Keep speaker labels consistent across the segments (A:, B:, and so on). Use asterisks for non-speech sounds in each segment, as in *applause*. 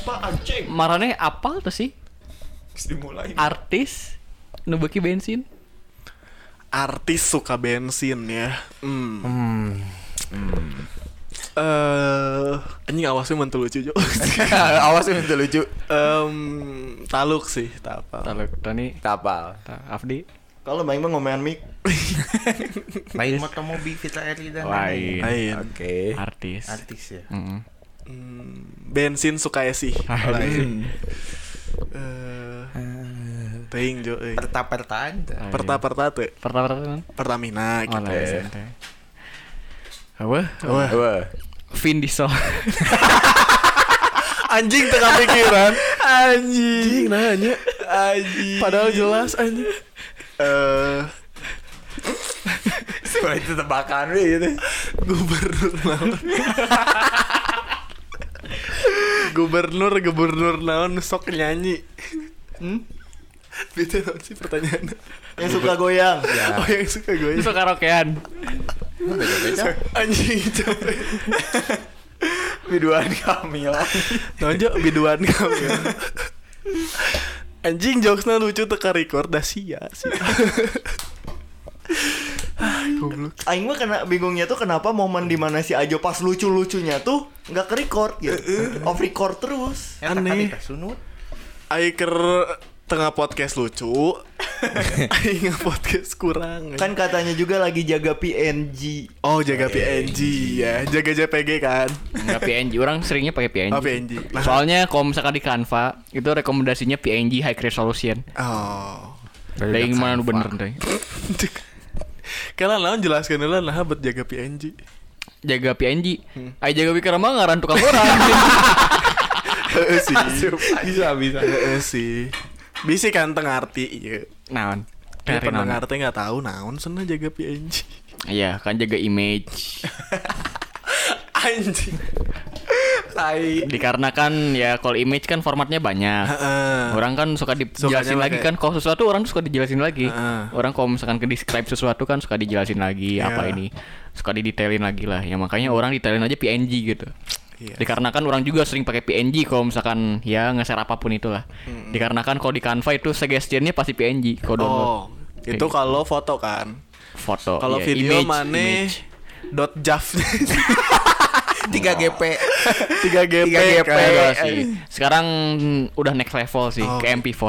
A: pak anjing
B: Marane apal tuh sih
A: dimulai
B: artis nu beuki bensin.
C: Artis suka bensin ya. Hmm.
A: hmm.
C: Eh, anjing awasnya mantul lucu Jo. *laughs*
A: awas itu lucu
C: Em, taluk sih, apa.
B: Kalau Tani
A: tapal
B: Ta- Afdi
D: Kalau main mah ngomean mik.
A: main motor mobil Vita Eri dan
B: Lain.
C: Lain.
A: oke
B: artis.
A: artis ya
B: Mm.
C: Hmm, bensin suka ya sih. Eh, Ting Jo. euy.
A: perta-pertaan tuh.
B: Lain.
C: Perta-perta tuh.
B: Pertama
C: Pertamina
B: Oh,
C: gitu.
B: teh. Apa?
C: Wah.
B: Vin Diesel. *laughs*
C: Anjing tengah pikiran. Anjing nanya. Anjing. Padahal jelas anjing. Eh, *laughs*
A: Semua itu tebakan gitu.
C: gubernur? *laughs* gubernur gubernur naon sok nyanyi.
D: Hmm?
C: Itu naon sih pertanyaan.
D: Yang suka goyang. *laughs*
C: Oh yang suka gue.
B: Itu karaokean.
A: Beda-beda.
C: Anjing capek. *laughs*
A: Biduan Kamil.
C: Nonjo biduan kamu. *laughs* Anjing jokesnya lucu teka record dah sia sih. Goblok.
D: Aing mah kena bingungnya tuh kenapa momen di mana si Ajo pas lucu-lucunya tuh nggak ke record gitu. Off record terus.
C: Aneh.
A: Sunut.
C: Aiker tengah podcast lucu. *laughs* Aing podcast kurang.
D: Kan katanya juga lagi jaga PNG.
C: oh jaga PNG ya, jaga JPG kan.
B: Enggak PNG, orang seringnya pakai PNG.
C: Oh PNG. Nah.
B: Soalnya kalau misalkan di Canva itu rekomendasinya PNG high resolution.
C: Oh.
B: Dari mana nu bener teh. *laughs*
C: Kalian naon jelaskan dulu nah buat jaga PNG.
B: Jaga PNG. Ayo jaga pikir mah ngaran tukang orang.
C: Heeh *laughs* sih.
A: Bisa bisa.
C: Heeh sih. Bisa kan tengah arti iya.
B: Naon?
C: Ya, pendengar teh nggak tahu naon sana jaga PNG.
B: Iya, kan jaga image. *laughs*
C: Anjing. Tai.
B: Dikarenakan ya kalau image kan formatnya banyak.
C: Heeh.
B: Orang kan suka dijelasin lagi kan kalau sesuatu orang suka dijelasin lagi.
C: Heeh.
B: Orang kalau misalkan ke describe sesuatu kan suka dijelasin lagi
C: Iya.
B: apa ini. Suka didetailin lagi lah. Ya makanya orang detailin aja PNG gitu.
C: Iya.
B: Dikarenakan orang juga sering pakai PNG kalau misalkan ya nge-share apa pun itulah. Dikarenakan kalau di Canva itu suggestionnya pasti PNG kalau download.
C: Oh, itu
B: Kayak
C: kalau foto kan.
B: foto.
C: Kalau
B: ya,
C: video
B: image,
C: mana
B: image.
C: dot jaf *laughs*
A: 3 GP.
C: 3 GP
A: 3 GP.
B: sih. Sekarang mm, udah next level sih
C: Oh.
B: ke MP4.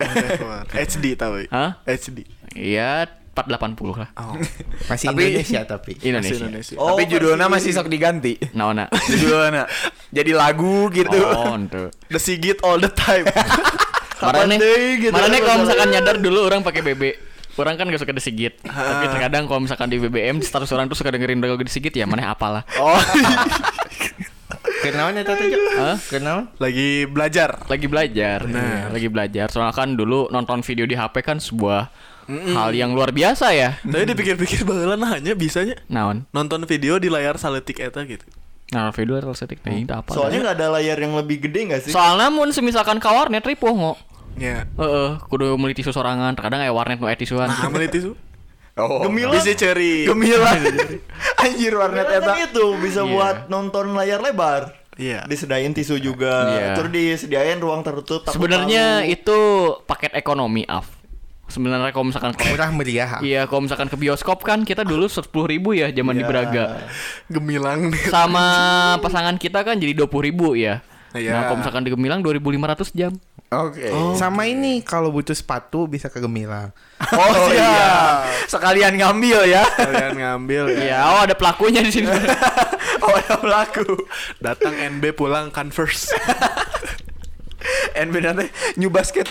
B: *laughs*
C: HD tahu.
B: Hah?
C: HD.
B: Iya 480 lah.
C: Oh. *laughs*
A: Masih
C: Tapi-
A: Indonesia tapi.
B: Indonesia.
C: Masih Indonesia.
D: Oh,
A: tapi judulnya masih sok diganti.
B: Naona. *laughs*
A: Judulnya jadi lagu gitu.
B: Oh, ente.
C: The Sigit all the time.
B: Marane,
D: gitu
B: marane kalau misalkan nyadar dulu orang pakai BB. Orang kan gak suka disigit. *laughs* Tapi terkadang kalau misalkan di BBM status orang tuh suka dengerin lagu disigit ya mana apalah.
C: oh, *laughs*
A: Kenaon Cuk?
B: Hah?
A: Kenaon?
C: lagi belajar.
B: Lagi belajar. Iya, lagi belajar. Soalnya kan dulu nonton video di HP kan sebuah hal yang luar biasa ya.
C: Tapi dipikir-pikir baheula nah hanya bisanya
B: Naon?
C: nonton video di layar saletik eta gitu.
B: Nah, video real setik teh itu apa?
D: Soalnya nggak ada layar yang lebih gede nggak sih?
B: Soalnya mun semisalkan ka warnet ripuh ngo.
C: Ya.
B: Heeh, kudu meuli tisu sorangan. Terkadang aya warnet nu aya tisuan.
C: Nah, amal itu *laughs*
A: Oh.
D: Gemilang.
C: bisa ceri.
A: Gemilang. *laughs* Anjir warnet eta.
D: kan itu bisa
B: Iya.
D: buat nonton layar lebar.
C: Iya.
D: Disediain tisu juga.
B: Iya.
D: Terus disediain ruang tertutup.
B: Sebenarnya itu paket ekonomi af. Sebenarnya kalau misalkan
A: Murah meriah.
B: Iya, kalau misalkan ke bioskop kan kita dulu sepuluh ribu ya zaman di
D: Iya.
B: Braga.
C: Gemilang.
B: Sama pasangan kita kan jadi dua puluh ribu ya.
C: Iya.
B: Nah, kalau misalkan di Gemilang 2500 jam.
A: Oke. Sama ini kalau butuh sepatu bisa ke Gemilang. *laughs*
C: Oh, iya.
A: Sekalian ngambil ya.
C: Kalian ngambil ya.
B: Iya, oh ada pelakunya di sini. *laughs*
A: oh, ada pelaku.
C: Datang NB pulang Converse. *laughs*
A: NB nanti new basket.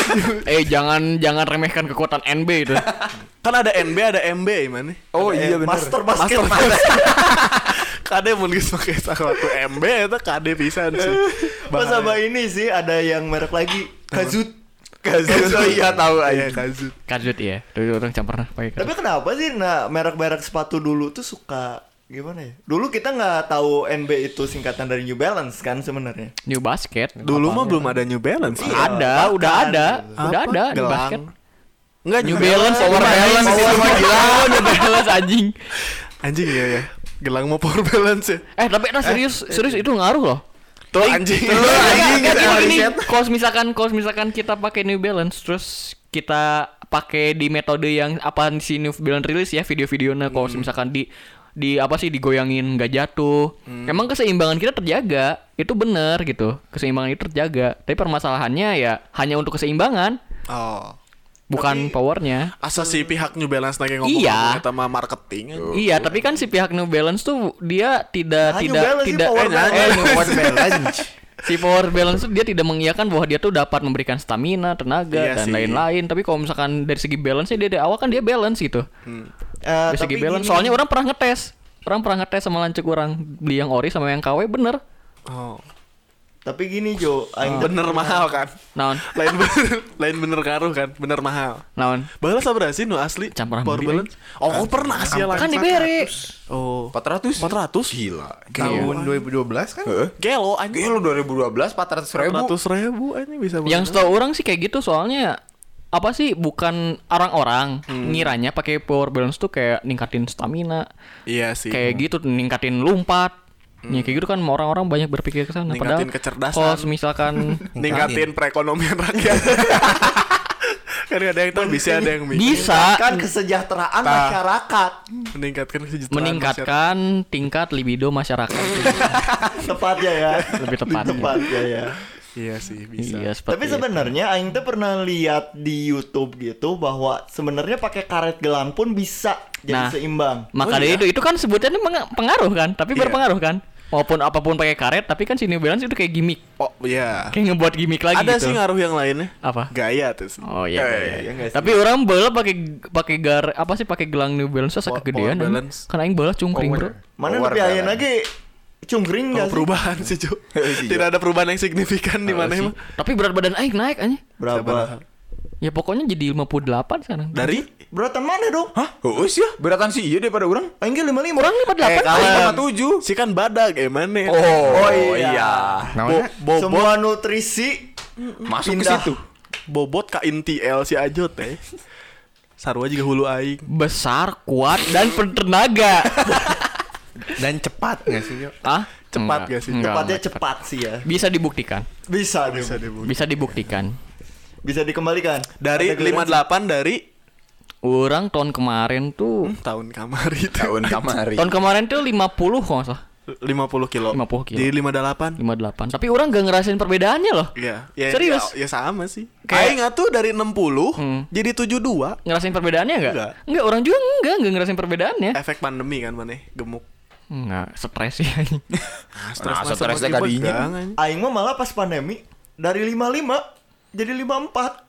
A: *laughs*
B: eh, jangan jangan remehkan kekuatan NB itu. *laughs*
C: kan ada NB ada MB mana?
A: Oh
D: Eh,
A: iya benar.
D: Master basket. *laughs*
C: Kade mun geus make satu MB eta kade pisan sih.
D: Pas sama ini sih ada yang merek lagi Kazut.
A: Kazut. Oh iya tahu
C: Iya,
A: aja.
C: kazut.
B: Kazut ya. Dulu orang campur pernah pakai
D: Tapi kenapa sih nah merek-merek sepatu dulu tuh suka gimana ya? Dulu kita nggak tahu NB itu singkatan dari New Balance kan sebenarnya.
B: New Basket.
C: Dulu mah belum ada New Balance.
D: Iya.
B: ada,
D: bahkan.
B: udah ada,
C: Apa?
B: udah ada New. Basket.
C: Enggak
B: New Balance, Power Balance,
C: Power
B: itu mah
C: Balance.
B: gila. New Balance anjing.
C: Anjing iya ya. Gelang mau power balance ya.
B: Eh, tapi nah, serius, serius itu ngaruh loh.
C: Tuh anjing.
A: Tuh, anjing, kita
B: gini. Kalau misalkan kalau misalkan kita pakai New Balance terus kita pakai di metode yang apa si New Balance rilis ya video-videonya kalau
A: Hmm.
B: misalkan di di apa sih digoyangin nggak jatuh.
A: Hmm.
B: Emang keseimbangan kita terjaga. Itu bener gitu. Keseimbangan itu terjaga. Tapi permasalahannya ya hanya untuk keseimbangan,
C: Oh.
B: bukan powernya.
C: Asa si pihak New Balance lagi ngomong
B: Iya.
C: ngomong sama marketing. anjing.
B: Iya, tapi kan si pihak New Balance tuh dia tidak
D: Nah, New
B: tidak tidak
D: power
B: eh,
D: balance.
B: eh, *laughs*
A: Power balance. *laughs*
B: si power balance tuh dia tidak mengiyakan bahwa dia tuh dapat memberikan stamina, tenaga
C: Iya
B: dan lain-lain. Tapi kalau misalkan dari segi balance dia dari awal kan dia balance gitu.
D: Eh,
B: dari segi
D: tapi
B: balance.
D: gini,
B: Soalnya orang pernah ngetes. Orang pernah ngetes sama lancek orang beli yang ori sama yang KW bener.
C: Oh.
D: tapi gini Jo, aing teh
C: Bener mahal kan?
B: Naon?
C: Lain bener, lain bener karuh kan? Bener mahal.
B: Naon?
C: Balas apa sih nu asli?
B: Campuran
C: Power balance. Oh, pernah sih lah.
B: Kan diberi.
C: Oh.
E: 400
C: 400?
E: Gila
A: Tahun 2012 kan?
E: Heeh.
C: Gelo anjing.
E: Gila 2012 400 ribu
C: 400 ribu anjing bisa
B: Yang setahu orang sih kayak gitu soalnya apa sih bukan orang-orang ngiranya pakai power balance tuh kayak ningkatin stamina,
C: Iya sih.
B: kayak gitu ningkatin lompat. Ya kayak gitu kan orang-orang banyak berpikir ke sana
C: Ningkatin
B: padahal
C: kecerdasan.
B: kalau misalkan *laughs*
C: ningkatin perekonomian rakyat. *laughs* kan ada yang tahu bisa ada yang mikir.
B: bisa
D: kan kesejahteraan
C: Nah.
D: masyarakat
C: meningkatkan kesejahteraan
B: meningkatkan tingkat libido masyarakat *laughs*
D: tepatnya ya
B: Lebih tepatnya.
D: tepatnya ya
C: masyarakat. Iya sih bisa.
B: iya
D: tapi sebenarnya aing tuh pernah lihat di YouTube gitu bahwa sebenarnya pakai karet gelang pun bisa jadi
B: Nah.
D: seimbang
B: maka dari itu itu kan sebutannya pengaruh kan tapi
C: Iya.
B: berpengaruh kan walaupun apa pun pakai karet tapi kan si New Balance itu kayak gimmick
C: Oh iya.
B: kayak ngebuat gimmick lagi
C: Ada
B: gitu
C: sih ngaruh yang lainnya.
B: apa
C: Gaya tuh. sih.
B: Oh iya,
C: Eh,
B: iya,
C: iya,
B: iya. Tapi orang bola pakai pakai gar apa sih pakai gelang New Balance kegedean.
C: power
B: anjing.
C: balance.
B: Kan aing bola cungkring, Bro.
D: mana tapi ayeuna
E: balance.
D: lagi cungkring
C: Oh,
D: gak sih
C: perubahan sih, Cuk.
E: sih, *laughs*
C: Tidak ada perubahan yang signifikan di mana emang.
B: Tapi berat badan aing naik anjing.
D: berapa
B: Ya pokoknya jadi 58 sekarang.
C: Dari
D: beratan mana dong
E: Hah? Heus ya beratan sih iya daripada orang
D: aing ge 55
B: Orang 58
C: Eh,
B: kan?
C: kalem. Si kan badag gimana?
E: Oh,
D: iya.
A: Namanya
C: Bo bobot
D: semua nutrisi
E: Masuk ke situ
C: bobot ka intiel si Ajot teh. Sarua juga hulu aing.
B: Besar, kuat dan bertenaga. *laughs*
A: dan cepat nggak sih? Yo?
B: ah?
C: Cepat
B: Enggak,
C: gak sih?
B: enggak,
D: tepatnya
B: enggak
D: cepat sih ya
B: Bisa dibuktikan.
D: bisa
C: Bisa dibully.
B: Bisa dibuktikan.
D: bisa dikembalikan
C: Dari
D: Ada clearance?
C: 58 dari
B: Orang tahun kemarin tuh
C: hmm, tahun kamar itu.
E: tahun kamari
B: tahun kemarin tuh 50 kalau nggak salah.
C: 50 kilo.
B: 50 kilo.
C: Jadi 58.
B: 58. Tapi orang gak ngerasain perbedaannya loh.
C: Iya, ya,
B: Serius?
C: Ya, ya sama sih.
B: Kayak-
C: Kayak tuh dari 60
B: Hmm.
C: jadi 72.
B: Ngerasain perbedaannya enggak?
C: Enggak.
B: Enggak, orang juga enggak, enggak ngerasain perbedaannya.
C: Efek pandemi kan mana gemuk.
B: Enggak, stres sih anjing.
C: Nah,
E: Nah, stresnya kadinya.
D: aing mah malah pas pandemi dari 55 jadi 54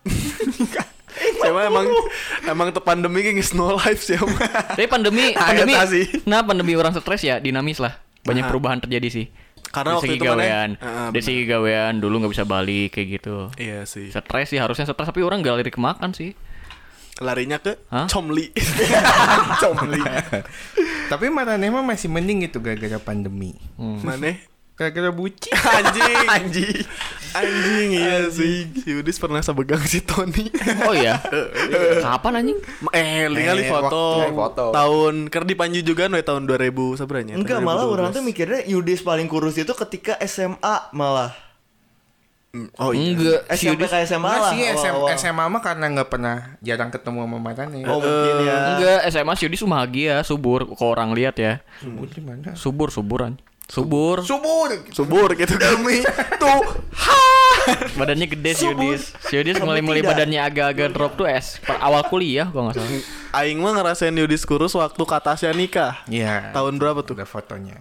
C: Saya *laughs* emang emang tuh pandemi kayak nge no life sih.
B: Tapi pandemi, *laughs* pandemi, nah pandemi orang stres ya dinamis lah. Banyak
C: Aha.
B: perubahan terjadi sih.
C: Karena
B: dari
C: waktu
B: segi gawean,
C: Ah,
B: dari segi gawean dulu nggak bisa balik kayak gitu.
C: Iya sih.
B: Stres sih harusnya stres tapi orang gak lirik makan sih.
C: Larinya ke
B: Hah?
C: Comli. *laughs* Comli.
A: Tapi Maraneh mah masih mending gitu gara-gara pandemi.
C: Mana?
A: Gara-gara buci. *laughs*
C: Anjing. Anjing. Anjing iya sih. Si Udis pernah sebegang si Tony.
B: Oh iya. *laughs* Kapan anjing?
C: eh, lihat
A: Eh,
C: foto.
E: foto.
C: Tahun ker di Panju juga nih tahun 2000 sebenarnya.
D: enggak malah orang tuh mikirnya Yudis paling kurus itu ketika SMA malah
C: Oh iya.
B: Enggak. Si
D: SMP ke SMA
A: Enggak
D: lah
A: sih SM,
D: awal-awal.
A: SMA mah karena nggak pernah jarang ketemu sama Maraneh.
D: oh mungkin ya
B: Enggak, SMA si Yudis bahagia, subur. Kalau orang lihat ya.
A: Subur di mana?
B: Subur, suburan. Subur.
A: Subur.
C: Subur gitu demi tuh
B: Badannya gede si Yudis. Si Yudis mulai-mulai
D: tidak.
B: badannya agak-agak drop tuh es per awal kuliah gua nggak salah.
C: Aing mah ngerasain Yudis kurus waktu Katasya nikah.
A: Iya.
C: Tahun berapa tuh?
A: Ada fotonya.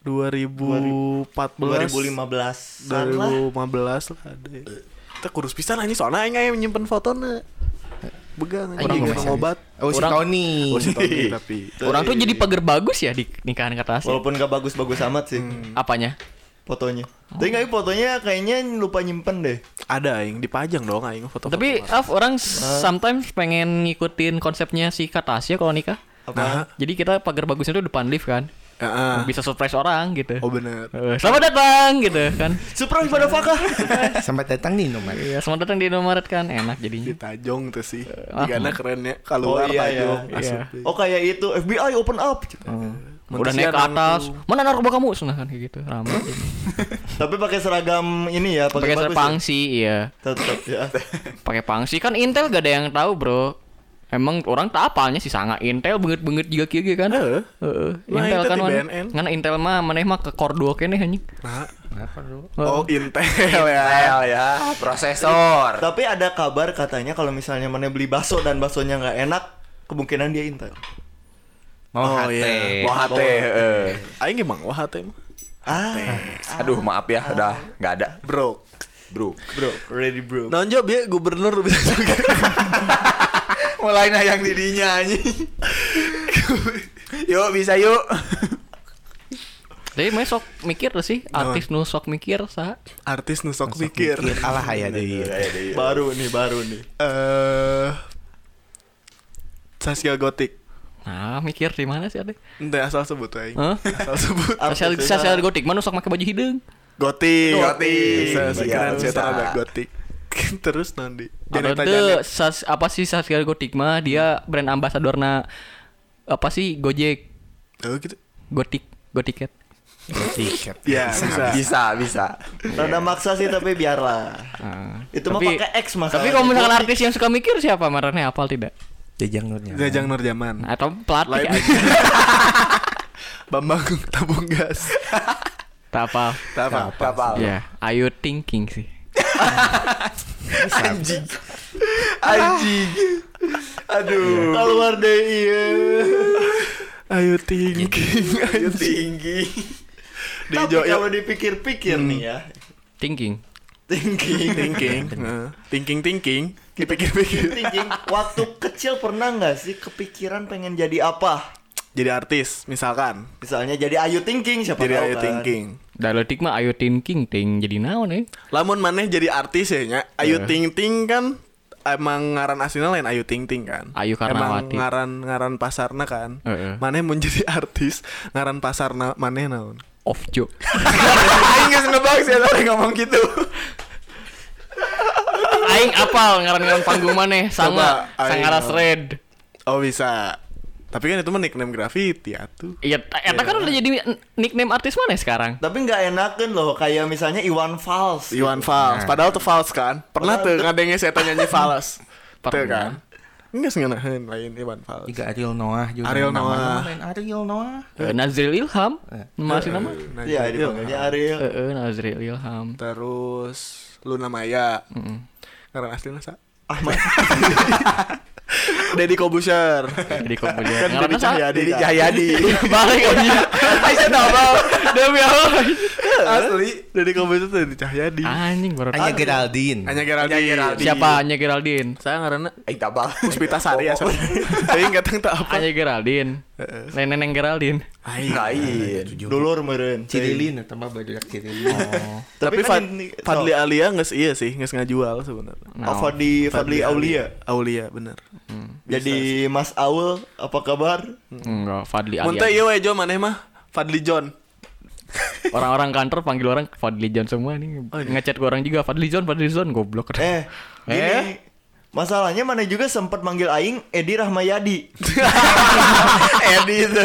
C: 2014
D: 2015 an lah
C: 2015 lah ada ya. Kita kurus pisan anjing soalnya aing aya nyimpen fotona. Begang
B: Orang
C: anjing
B: nggak
C: orang obat.
A: Oh si
B: Orang-
A: Tony.
C: Oh si Tony *laughs* tapi
B: Orang tuh jadi pagar bagus ya di nikahan kata Asia.
D: walaupun gak bagus-bagus amat sih
B: Apanya?
D: fotonya tapi nggak fotonya kayaknya lupa nyimpen deh
C: ada aing dipajang dong aing foto.
B: Tapi Af, orang sometimes pengen ngikutin konsepnya si kata Asia kalau nikah.
C: apa?
B: Jadi kita pagar bagusnya tuh depan lift kan.
C: Heeh.
B: Bisa surprise orang gitu.
C: Oh bener.
B: Eh, Selamat datang gitu kan.
D: surprise pada *laughs* Fakah
A: Sampai datang nih nomor.
B: Iya, selamat datang di Indomaret kan. Enak jadinya.
C: Ditajong tuh sih.
B: Ah.
C: Digana keren ya. Keluar
D: Oh, iya,
C: tajong
D: iya.
B: Iya.
D: oh kayak itu FBI open up
B: Hmm. Udah naik ke atas. Mana narkoba kamu? Senang kan kayak gitu. Ramai. *laughs*
D: Tapi pakai seragam ini ya,
B: Pakai
D: bagus ya?
B: pangsi, iya.
D: Tetep ya.
B: Pakai pangsi kan Intel gak ada yang tahu, Bro. Emang orang tak apalnya sih sangat Intel banget-banget juga kieu kan.
C: Heeh.
B: Heeh.
C: Lah,
B: Intel
C: Intel
B: kan mana? Ngana Intel mah maneh mah ke Core 2 kene anjing.
C: Nah. Oh, Intel ya.
E: L ya, prosesor.
D: Tapi ada kabar katanya kalau misalnya mana beli bakso dan baksonya nggak enak, kemungkinan dia Intel.
E: Mau
C: Oh,
E: HT.
C: iya.
E: Mau HT. heeh.
C: Aing emang hati mah.
D: Ah,
E: Aduh, maaf ya, udah nggak ada.
C: Bro.
E: Bro.
D: bro, ready bro.
C: Nonjo biar gubernur bisa juga. *laughs*
E: Mulai nayang didinya anjing. *laughs* yuk, bisa yuk.
B: Jadi mah sok mikir tuh sih, artis nu sok mikir sa.
C: Artis nusok pikir.
A: Alah ya deh.
D: Baru nih, baru nih.
C: Eh Saskia Gotik.
B: Nah, mikir di mana sih ada?
C: Ente asal sebut aing.
B: Hah?
C: Asal sebut. *laughs*
B: Sosial
D: eta.
B: gotik mana sok pakai baju hidung.
C: Gotik.
E: Gotik.
C: Saya
E: Iya,
C: sekarang saya ada Gotik. *laughs* Terus nanti.
B: Ada sas, apa sih sosial gotik mah dia brand ambasadorna apa sih Gojek
C: Oh gitu.
B: Gotik Gotiket.
A: Tiket. *laughs*
C: Ya, bisa.
E: Bisa, bisa.
D: Rada maksa sih tapi biarlah.
B: Nah,
D: Itu mah
B: tapi-
D: pakai X mas.
B: Tapi kalau misalkan artis yang suka mikir siapa marahnya hafal tidak?
A: Jajang nurnya.
C: Jajang Nurjaman.
B: Atau pelatih. *laughs*
C: Bambang tabung gas.
B: Tak hafal.
C: Tak apa.
B: Ya, ayo thinking sih.
E: Anjing. Anjing. Aduh.
D: Keluar deh iya.
C: Ayo thinking.
E: Ayo tinggi.
D: Tapi kalau dipikir-pikir nih ya.
B: Thinking.
D: Thinking.
C: thinking. Thinking thinking. Dipikir-pikir.
D: Thinking. Waktu kecil pernah nggak sih kepikiran pengen jadi apa?
C: Jadi artis misalkan.
D: Misalnya jadi Ayu Thinking siapa
C: Jadi
D: tahu
C: ayo
D: kan.
C: thinking.
B: Dialektik mah ayo thinking ting jadi naon eh.
C: Lamun maneh jadi artis ya nya. Ayu
B: Eh.
C: Ting Ting kan emang ngaran aslinya lain Ayu Ting Ting kan.
B: Ayu
C: Emang
B: Karnawati.
C: ngaran ngaran pasarna kan.
B: Heeh.
C: Maneh mau *laughs* jadi artis ngaran pasarna maneh naon?
B: Off joke. *laughs*
E: Aing geus nebak sih tadi ngomong gitu.
B: Aing apal ngaran-ngaran panggung maneh sanga
C: Aing
B: sangaras red.
C: Oh bisa. Tapi kan itu mah nickname graffiti atuh.
B: Iya, ta- eta kan udah jadi nickname artis mana sekarang?
D: Tapi nggak enakan loh kayak misalnya Iwan Fals.
C: Iwan Fals. Padahal tuh Fals kan. Pernah tuh ngadenge saya tanya nyanyi Fals. *laughs* Tuh
B: Pernah.
C: kan. Enggak sengenaheun lain Iwan Fals.
A: Juga Ariel Noah juga.
C: Ariel Noah.
A: lain Ariel Noah.
B: Eh, Nazril Ilham. Masih nama?
C: Nah,
D: Iya dipanggilnya Ariel.
B: Heeh, Nazril Ilham.
C: Terus Luna Maya.
B: Heeh.
C: Karena aslinya sa.
D: Ahmad. *laughs* *laughs*
C: Deddy.
B: Jadi kok punya
C: Kan Deddy? Cahyadi.
E: Jadi Cahyadi. *laughs*
B: Balik aja.
E: Aing double.
B: Demi Allah.
C: Asli. Deddy Kobuser tuh Deddy Cahyadi.
B: Anjing baru
A: Hanya Geraldine.
C: Hanya Geraldine.
B: Siapa Anya Geraldine?
C: Saya ngaranna
E: Aing tabal.
C: Puspita Sari ya. Tapi enggak tahu tak apa.
B: Anya Geraldine. Neneng Geraldine.
C: Aing.
E: Lain.
D: Dulur meureun.
A: Cirilin tambah badak Cirilin. *laughs*
C: Tapi
D: Tapi kan
C: Fadli Alia nggak iya sih nggak ngajual sebenarnya.
D: Oh, Fadli Fadli Aulia.
C: Aulia bener.
D: Jadi Mas Aul apa kabar?
B: Enggak, Fadli Ali.
C: iya we Jo maneh mah Fadli John. *laughs*
B: Orang-orang kantor panggil orang Fadli John semua nih. Ngechat ke orang juga Fadli John, Fadli John goblok.
D: Eh, *laughs* gini. Masalahnya mana juga sempat manggil aing Edi Rahmayadi. *laughs*
C: Edi *laughs* itu.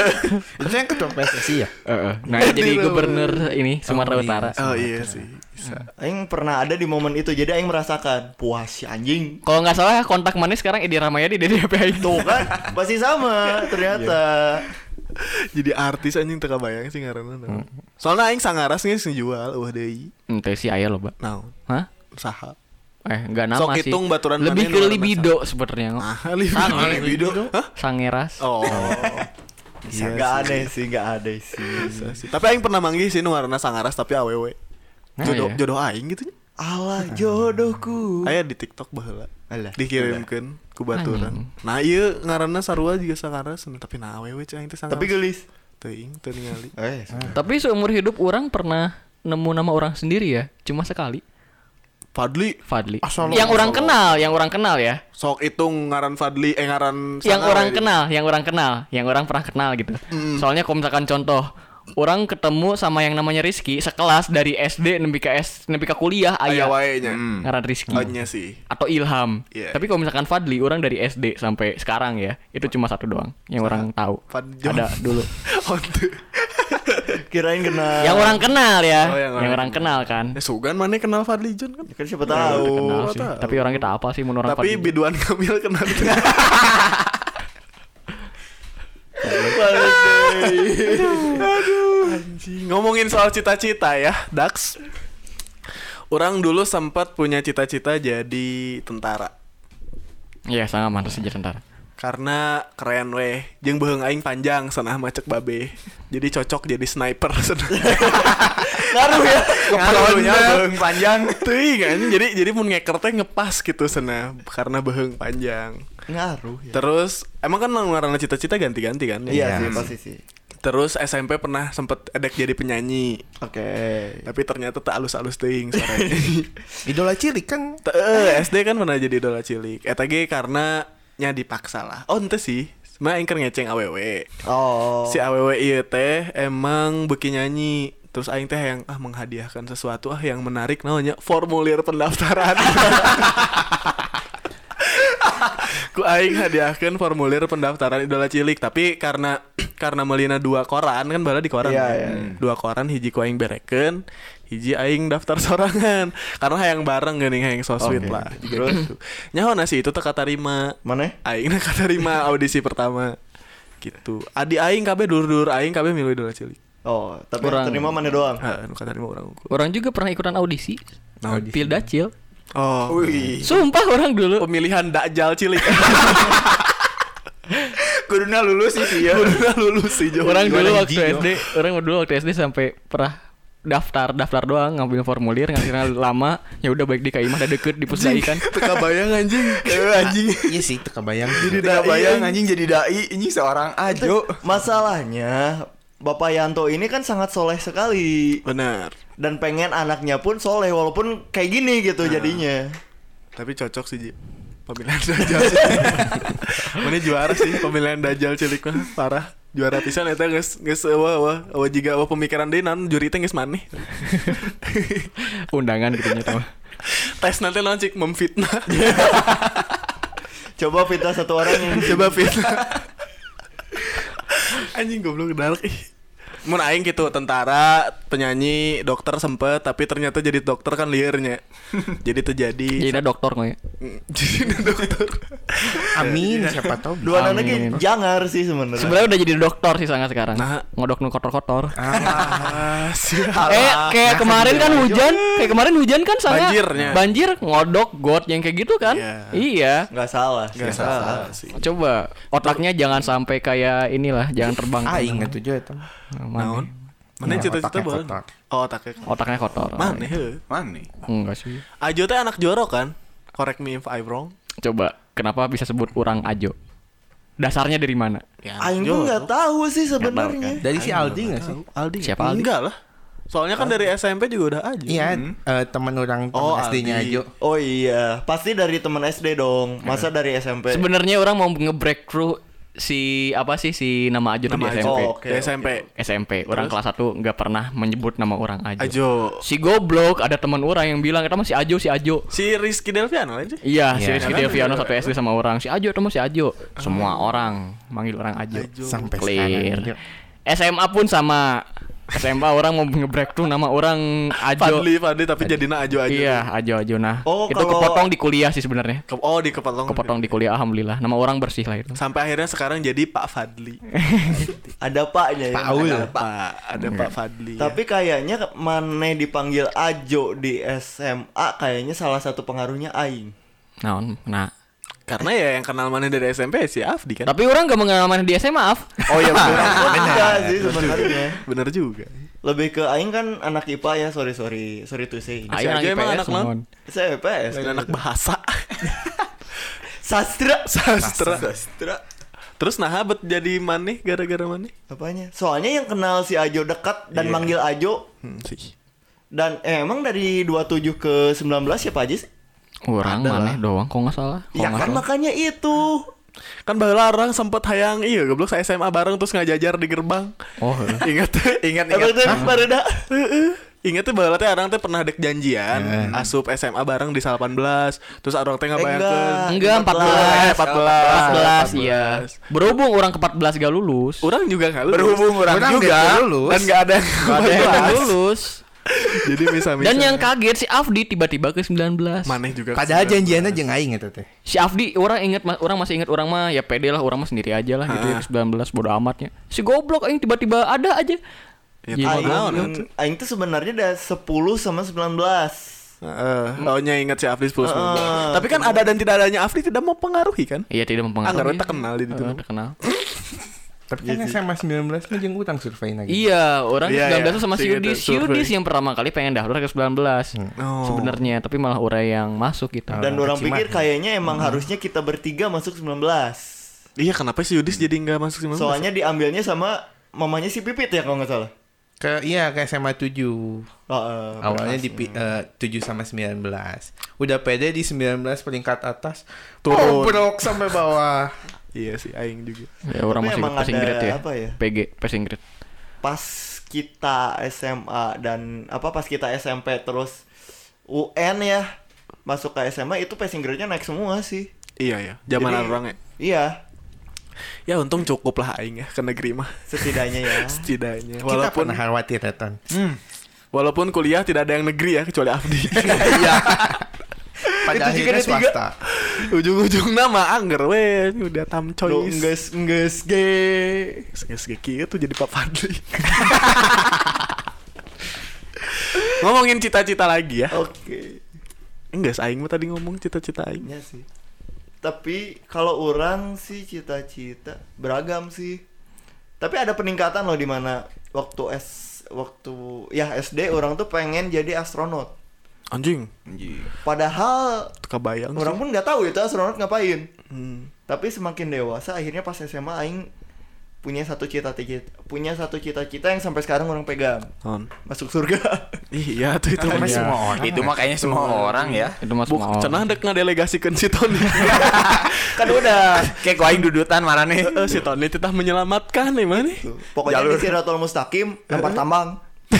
A: Itu yang ketua PSSI ya?
B: Heeh. Nah, jadi gubernur ini
A: Oh,
B: Sumatera
A: iya.
B: Utara.
C: Oh iya sih. Bisa.
D: Aing pernah ada di momen itu, jadi aing merasakan puas si anjing.
B: Kalau nggak salah kontak mana sekarang Edi Ramayadi dari HP itu.
D: Tuh kan, masih sama ternyata.
C: Jadi artis anjing teu bayang sih ngaranna. naon. Soalnya aing sangaras geus ngejual eueuh deui.
B: Ente sih aya loh, Mbak.
C: Naon?
B: Hah?
C: Saha?
B: Eh, enggak nama
C: Sok
B: sih.
C: hitung baturan
B: Lebih ke libido sebenarnya.
C: Ah, libido.
B: Sange.
C: libido. Hah?
B: Sangeras.
C: Oh.
D: Bisa
C: Iya
D: nggak
C: sih.
D: aneh sih, nggak aneh sih.
C: Bisa sih. Tapi aing pernah manggih sih nu ngaranna sangaras tapi awewe.
B: Nah,
C: Jodoh
B: iya.
C: jodoh aing gitu.
D: Allah jodohku.
C: Aya di TikTok baheula.
D: Alah,
C: Dikirimkeun ku baturan. Nah, ieu ngaranna sarua juga sangaras tapi nah awewe cai aing teh sangaras.
D: Tapi gelis.
C: teuing teu ningali.
D: Eh,
B: Tapi seumur hidup orang pernah nemu nama orang sendiri ya, cuma sekali.
C: Fadli
B: Fadli.
A: Asal
B: yang orang kenal, yang orang kenal ya.
C: sok hitung ngaran Fadli eh ngaran
B: yang orang
C: ya.
B: kenal, yang orang kenal, yang orang pernah kenal gitu. Soalnya kalau misalkan contoh orang ketemu sama yang namanya Rizky sekelas dari SD nembi ke S nembi ke kuliah
C: Aya
B: aya
C: wae-nya.
B: ngaran Rizky
C: sih.
B: atau Ilham.
C: Iya.
B: Tapi kalau misalkan Fadli orang dari SD sampai sekarang ya, itu cuma satu doang yang orang tahu.
C: Fadjong.
B: Ada dulu. *laughs*
D: Kirain kenal.
B: yang orang kenal ya,
C: Oh,
B: yang,
C: yang
B: orang kenal kan.
C: Eh, Sugan mana kenal Fadli John kan?
D: Kan siapa tahu.
B: Kenal sih.
C: tahu.
B: Tapi orang kita apa sih menurut orang
C: Tapi
B: Fadli?
C: Biduan Kamil kenal. *laughs* Anjing. Ngomongin soal cita-cita ya, Dax. Orang dulu sempat punya cita-cita jadi tentara.
B: Iya, sangat mantap jadi tentara.
C: Karena keren weh, jeung beheung aing panjang sanah macek babe. Jadi cocok jadi sniper. *laughs*
D: Ngaruh ya.
E: Ngaruhnya beung panjang.
C: Teuing anjing jadi jadi mun ngeker teh ngepas gitu sana karena beheung panjang.
D: Ngaruh ya.
C: Terus emang kan ngaranna cita-cita ganti-ganti kan?
D: Iya sih pasti sih.
C: Terus SMP pernah sempet edek jadi penyanyi.
D: Oke.
C: Tapi ternyata tak alus-alus teuing suaranya. *laughs*
A: Idola cilik kan.
C: Eh, SD kan pernah jadi idola cilik. Eta ge karena nya dipaksa lah. Oh, ente sih. Sebenernya aing keur ngeceng awewe.
D: Oh.
C: Si awewe ieu teh emang beki nyanyi. Terus aing teh yang ah menghadiahkan sesuatu ah yang menarik namanya formulir pendaftaran. *laughs* Ku aing hadiahkan formulir pendaftaran idola cilik tapi karena *clears throat* karena melina dua koran kan bala di koran
D: Iya,
C: kan?
D: iya.
C: dua koran hiji ku aing bereken hiji aing daftar sorangan karena hayang bareng geuning hayang so sweet
D: Oke.
C: lah
D: Terus?
C: nyaho sih itu teka tarima
D: Mana?
C: aing na katarima audisi pertama gitu adi aing kabeh dur-dur aing kabeh milu idola cilik
D: Oh, tapi
B: Kurang.
D: terima mana doang?
C: Heeh, nu katarima urang unggul.
B: Orang juga pernah ikutan audisi.
C: Nah,
B: Pilda Cil.
C: Oh,
E: Wih.
B: Sumpah orang dulu.
C: pemilihan dakjal cilik. *laughs*
E: Kuduna lulus sih ya.
C: Udah lulus sih.
B: Orang dulu waktu SD, orang dulu waktu SD sampai pernah daftar daftar doang ngambil formulir ngasihnya lama ya udah baik di KI mah ada deket di pusdai kan
C: Teka bayang anjing.
E: Eh *laughs* anjing.
A: Iya sih, teka bayang.
E: Jadi dai bayang anjing jadi dai ini seorang ajo.
D: Masalahnya Bapak Yanto ini kan sangat soleh sekali
C: Benar.
D: dan pengen anaknya pun soleh walaupun kayak gini gitu jadinya.
C: Tapi cocok sih Ji. Pemilihan dajal sih. *laughs* Mana juara sih pemilihan dajal cilik mah parah. Juara pisan eta geus geus eueuh eueuh eueuh jiga eueuh pemikiran deui naon juri teh geus maneh. *laughs*
B: undangan gitu nya.
C: Tes nanti naon cik memfitnah. *laughs*
D: Coba fitnah satu orang yang
C: Coba fitnah. *laughs* Anjing goblok dark ih. Mun aing gitu tentara, penyanyi, dokter sempet tapi ternyata jadi dokter kan liarnya. *laughs* jadi terjadi
B: Jadi ada dokter kok ya. *laughs*
C: jadi dokter. *laughs*
A: Amin, siapa tahu.
D: dua anak lagi jangar sih sebenarnya.
B: Sebenarnya udah jadi dokter sih sangat sekarang.
C: Nah.
B: Ngodok nu kotor-kotor.
C: Ah, siap.
B: Eh, kayak kemarin kan hujan, kayak kemarin hujan kan sangat
C: Banjirnya.
B: banjir ngodok got yang kayak gitu kan?
C: Iya.
B: Iya.
D: nggak salah. sih.
C: Gak salah sih.
B: Coba otaknya jangan sampai kayak inilah, jangan terbang.
A: Ah, ingat tuh itu.
C: Naon? Mana
A: Ya,
C: cita-cita
A: otaknya
C: boleh?
A: kotor.
C: Oh, otaknya.
B: Otaknya kotor.
C: Mana heuh?
E: Mana?
B: Enggak sih.
C: Ajo teh anak jorok kan? Correct me if I'm wrong.
B: Coba, kenapa bisa sebut orang Ajo? Dasarnya dari mana?
C: Ya,
D: Aing tuh nggak tahu sih sebenarnya.
A: Dari si Aldi nggak sih?
C: Aldi.
B: Siapa Aldi?
C: Enggak lah. Soalnya kan dari SMP juga udah aja.
A: Iya, eh, teman orang teman
C: Oh,
A: SD-nya. Ajo.
D: Oh iya, pasti dari teman SD dong. Masa dari SMP?
B: Sebenarnya orang mau nge-breakthrough si apa sih si nama Ajo tuh di
C: Nama
B: SMP.
C: Ajo.
D: Oh, oke,
C: Di SMP.
B: SMP. Orang kelas 1 nggak pernah menyebut nama orang Ajo.
C: Ajo.
B: Si goblok ada teman orang yang bilang kita masih Ajo si Ajo.
C: Si Rizky Delviano aja.
B: Iya, si
A: Iya,
B: Rizky
C: kan?
B: Delviano satu SD sama orang. Si Ajo teman si Ajo. Semua orang manggil orang Ajo.
A: Sampai
B: Clear.
A: sekarang. Ajo.
B: SMA pun sama. SMA orang mau nge-break tuh nama orang Ajo.
C: Fadli, Fadli tapi jadinya Ajo aja.
B: Iya, Ajo Ajo nah.
D: Oh,
B: itu
D: kalau-
B: kepotong di kuliah sih sebenarnya.
C: Ke- oh di kepotong.
B: Kepotong di kuliah alhamdulillah. Nama orang bersih lah itu.
C: Sampai akhirnya sekarang jadi Pak Fadli. *laughs*
D: Ada paknya ya.
A: Pak Aul.
C: Ada Pak, ada Pak Fadli.
D: Tapi kayaknya Mane dipanggil Ajo di SMA kayaknya salah satu pengaruhnya Aing.
B: Nah, nah.
C: Karena ya yang kenal mana dari SMP si Afdi kan.
B: Tapi orang gak mengenal mana di SMA, Af.
C: Oh iya benar. *laughs*
D: Enggak sih sebenarnya.
C: benar juga.
D: Lebih ke Aing kan anak IPA ya, sorry sorry, sorry to say.
C: Si Ajo emang anak non?
D: Saya IPS.
C: Lain anak bahasa. *laughs*
D: Sastra.
C: Sastra.
E: Sastra.
C: Terus nah bet jadi maneh gara-gara maneh?
D: Apanya? Soalnya yang kenal si Ajo dekat dan
C: Iya.
D: manggil Ajo
C: Hmm, sih.
D: dan eh, emang dari 27 ke 19 siapa aja sih?
B: Orang
C: Ada
B: mana doang kok nggak salah. Kok
D: Ya
B: nggak
D: kan
B: salah.
D: makanya itu.
C: Kan baheula orang sempet hayang iya goblok saya SMA bareng terus ngajajar di gerbang.
B: Oh,
C: Ingat tuh, ingat
D: Emang
C: ingat.
D: tuh barudak.
C: Ingat tuh baheula teh orang teh pernah dek janjian asup SMA bareng di 18. Terus orang teh ngabayangkeun.
B: Enggak, 14.
C: 14.
B: 14, iya. Berhubung orang ke 14 gak lulus.
C: Orang juga nggak lulus.
E: Berhubung orang,
A: Orang
E: juga
A: nggak lulus.
E: dan nggak ada yang
B: Gak ada yang
E: lulus. *laughs*
C: Jadi bisa-bisa.
B: Dan yang kaget si Afdi tiba-tiba ke 19.
C: maneh juga.
A: Padahal janjiannya jeung aing eta teh.
B: Si Afdi orang inget orang masih inget orang mah ya pede lah orang mah sendiri aja lah gitu ya ke 19 bodo amatnya. Si goblok aing tiba-tiba ada aja.
C: Ya,
B: Iya,
C: tahu naon,
D: Aing, aing tuh sebenarnya udah 10 sama 19.
C: Heeh, maunya ingat si Afri 10 19.
D: Heeh.
C: Tapi kan ada dan tidak adanya Afri tidak mempengaruhi kan?
B: Iya tidak mempengaruhi.
C: Anggar kita kenal di situ.
B: Eh, terkenal. *laughs*
A: Tapi kan SMA 19 mah jeung utang survei lagi.
B: Iya, orang
C: Iya,
B: 19
C: iya.
B: tuh sama si Yudis. Si Yudis yang pertama kali pengen daftar ke 19.
C: Oh.
B: Sebenarnya, tapi malah orang yang masuk gitu.
D: Dan
A: Ah,
D: orang pikir kayaknya emang harusnya kita bertiga masuk 19.
C: Iya, kenapa si Yudis jadi nggak masuk 19?
D: Soalnya diambilnya sama mamanya si Pipit ya kalau nggak salah.
A: Ke iya ke SMA 7.
D: Oh, eh,
A: Awalnya di eh, 7 sama 19. Udah pede di 19 peringkat atas.
C: Turun.
A: Bobrok sampai bawah. *laughs*
C: Iya sih, aing juga.
B: Ya, orang
D: Tapi
B: masih passing
D: ada
B: grade ya.
D: apa ya?
B: PG, passing grade.
D: pas kita SMA dan apa pas kita SMP terus UN ya masuk ke SMA itu passing grade-nya naik semua sih.
C: Iya ya, zaman
D: Jadi-
C: orang ya.
D: Iya,
C: Ya untung cukup lah aing ya ke negeri mah.
D: setidaknya ya. *laughs*
C: Setidaknya.
A: Kita
C: Walaupun
A: pernah khawatir ya, Ton.
C: walaupun kuliah tidak ada yang negeri ya kecuali Afdi. *laughs* *laughs*
A: Pada
D: Itu juga
A: akhirnya swasta.
C: Ujung-ujung nama angger we udah tam
D: Lo
C: choice.
D: enggeus enggeus ge.
C: Geus ge kieu jadi Pak Fadli. Ngomongin cita-cita lagi ya.
D: Oke.
C: Enggak, aing mah tadi ngomong cita-cita aing.
D: Ya sih. Tapi kalau orang sih cita-cita beragam sih. Tapi ada peningkatan loh di mana waktu S waktu ya SD orang tuh pengen jadi astronot.
C: Anjing,
D: Padahal
C: kebayang
D: orang
C: sih.
D: pun nggak tahu itu astronot ngapain.
C: Hmm.
D: Tapi semakin dewasa akhirnya pas SMA aing punya satu cita-cita punya satu cita-cita yang sampai sekarang orang pegang
C: Non.
D: masuk surga.
C: Iya tuh itu mah.
A: semua orang.
E: Itu mah kayaknya semua orang ya.
B: Itu mas
C: Buk,
B: mau.
C: cenah dek ngadelegasikan si Tony. *laughs*
D: kan udah
E: Kayak gua aing dudutan mana nih?
C: Si Tony titah menyelamatkan nih mana nih?
D: Tuh, Pokoknya
E: Jalur.
D: di Siratul Mustaqim lempar tambang. *laughs*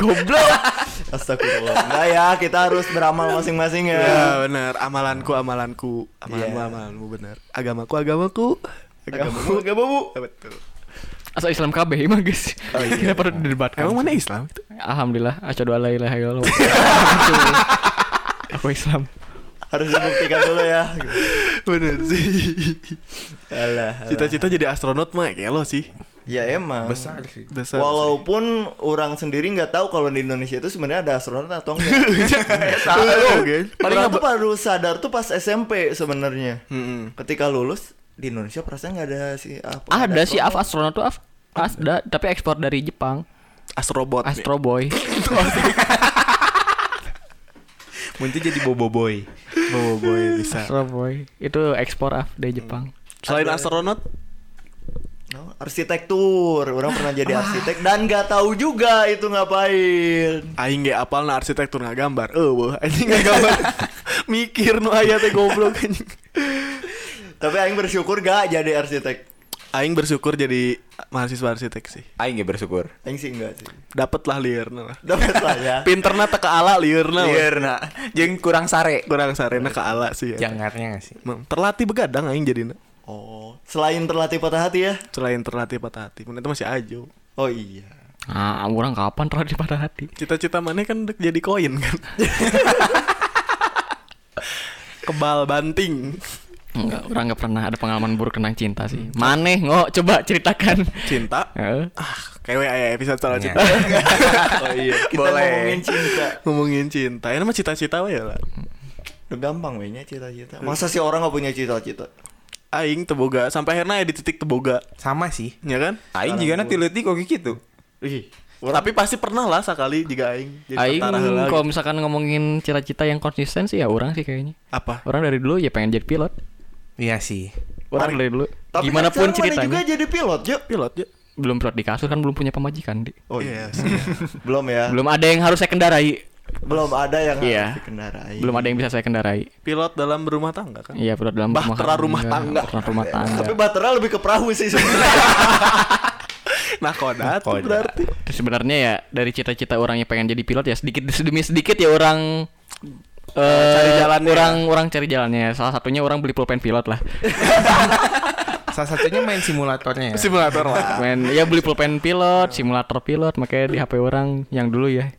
C: Goblok. *laughs*
D: Astagfirullah. Enggak ya, kita harus beramal masing-masing ya.
C: Ya benar, amalanku amalanku, amalanmu
D: Iya.
C: amalanmu benar. Agamaku agamaku.
D: Agamamu, agamamu.
C: Betul.
B: Asal Islam KB emang guys. Oh, iya. Kenapa didebatkan?
C: Emang mana Islam itu?
B: Alhamdulillah, asyhadu alla ilaha illallah. *laughs* Aku Islam.
D: Harus dibuktikan dulu ya.
C: Bener sih. Cita-cita jadi astronot mah kayak lo sih.
D: Ya emang.
A: Besar sih.
C: Dasar.
D: Walaupun orang sendiri nggak tahu kalau di Indonesia itu sebenarnya ada astronot atau enggak. *laughs*
C: Tahu, oke.
D: Paling tuh baru sadar tuh pas SMP sebenarnya.
C: Heeh.
D: Ketika lulus di Indonesia perasaan nggak ada sih apa
B: Ada sih Af
D: astronot.
B: tuh Af. Ada, tapi ekspor dari Jepang.
C: Astrobot. nih.
B: Astro Boy. *laughs*
A: Mun itu jadi bobo boy.
C: Bobo boy bisa.
B: Astro Boy. Itu ekspor Af dari Jepang.
C: Selain astronot,
D: No, arsitektur. Orang pernah jadi arsitek dan nggak tahu juga itu ngapain.
C: aing ge apal na arsitektur nggak gambar. Eh, wah, anjing nggak gambar. *laughs* Mikir nu aya teh goblok anjing.
D: Tapi aing bersyukur gak jadi arsitek.
C: Aing bersyukur jadi mahasiswa arsitek sih.
E: Aing ge bersyukur.
D: Aing sih enggak sih.
C: Dapet lah liarna lah.
D: Dapat lah ya. *laughs*
C: Pinterna teh ke ala liarna. weh.
E: Liarna. Jeung kurang sare.
C: Kurang sarena ke ala sih ya.
A: Jangarnya gak sih?
C: Terlatih begadang aing jadinya.
D: Oh, selain terlatih patah hati ya.
C: Selain terlatih patah hati, mun itu masih ajo.
D: Oh iya.
B: Ah, orang kapan terhadap pada hati?
C: Cita-cita mana kan jadi koin kan. *laughs* Kebal banting.
B: Enggak, orang nggak pernah ada pengalaman buruk tentang cinta sih. Maneh, ngok coba ceritakan.
C: Cinta. Ah, kayak aya episode soal cinta. *laughs*
D: Oh iya. Kita
E: Boleh.
D: ngomongin cinta.
C: Ngomongin cinta. Ini mah cita-cita we lah.
D: Udah gampang wehnya cita-cita. Masa sih orang nggak punya cita-cita?
C: Aing teboga sampai akhirnya ya di titik teboga,
A: Sama sih.
C: ya kan?
E: Aing juga nanti leutik kok gitu.
D: Ih,
C: Tapi pasti pernah lah sekali jika aing jadi
B: Aing kalau
C: gitu.
B: misalkan ngomongin cita-cita yang konsisten sih ya orang sih kayaknya.
C: apa?
B: Orang dari dulu ya pengen jadi pilot.
A: Iya sih.
B: Orang dari dulu.
D: Tapi
B: Gimana
D: kan
B: pun
D: mana juga
B: ceritanya.
D: jadi pilot, Juk.
C: Pilot ya.
B: Belum pilot di kasur kan belum punya pemajikan, Di.
D: Oh
C: Iya
D: iya.
C: sih. *laughs*
D: Belum ya.
B: Belum ada yang harus saya kendarai.
D: Belum ada yang
B: Iya.
D: harus dikendarai.
B: Belum ada yang bisa saya kendarai.
C: Pilot dalam berumah tangga kan?
B: Iya, pilot dalam
C: Bahtera rumah tangga.
B: Bahtera rumah tangga.
D: Tapi Bahtera lebih ke perahu sih sebenarnya. *laughs*
C: Nah kodat tuh
A: Kodat.
C: berarti.
B: Terus sebenarnya ya dari cita-cita orang yang pengen jadi pilot ya sedikit demi sedikit ya orang eh,
C: cari jalannya
B: orang orang cari jalannya. Salah satunya orang beli pulpen pilot lah. *laughs*
A: Salah satunya main simulatornya ya.
C: Simulator lah. *laughs*
B: Men, ya beli pulpen pilot, simulator pilot, makanya di HP orang yang dulu ya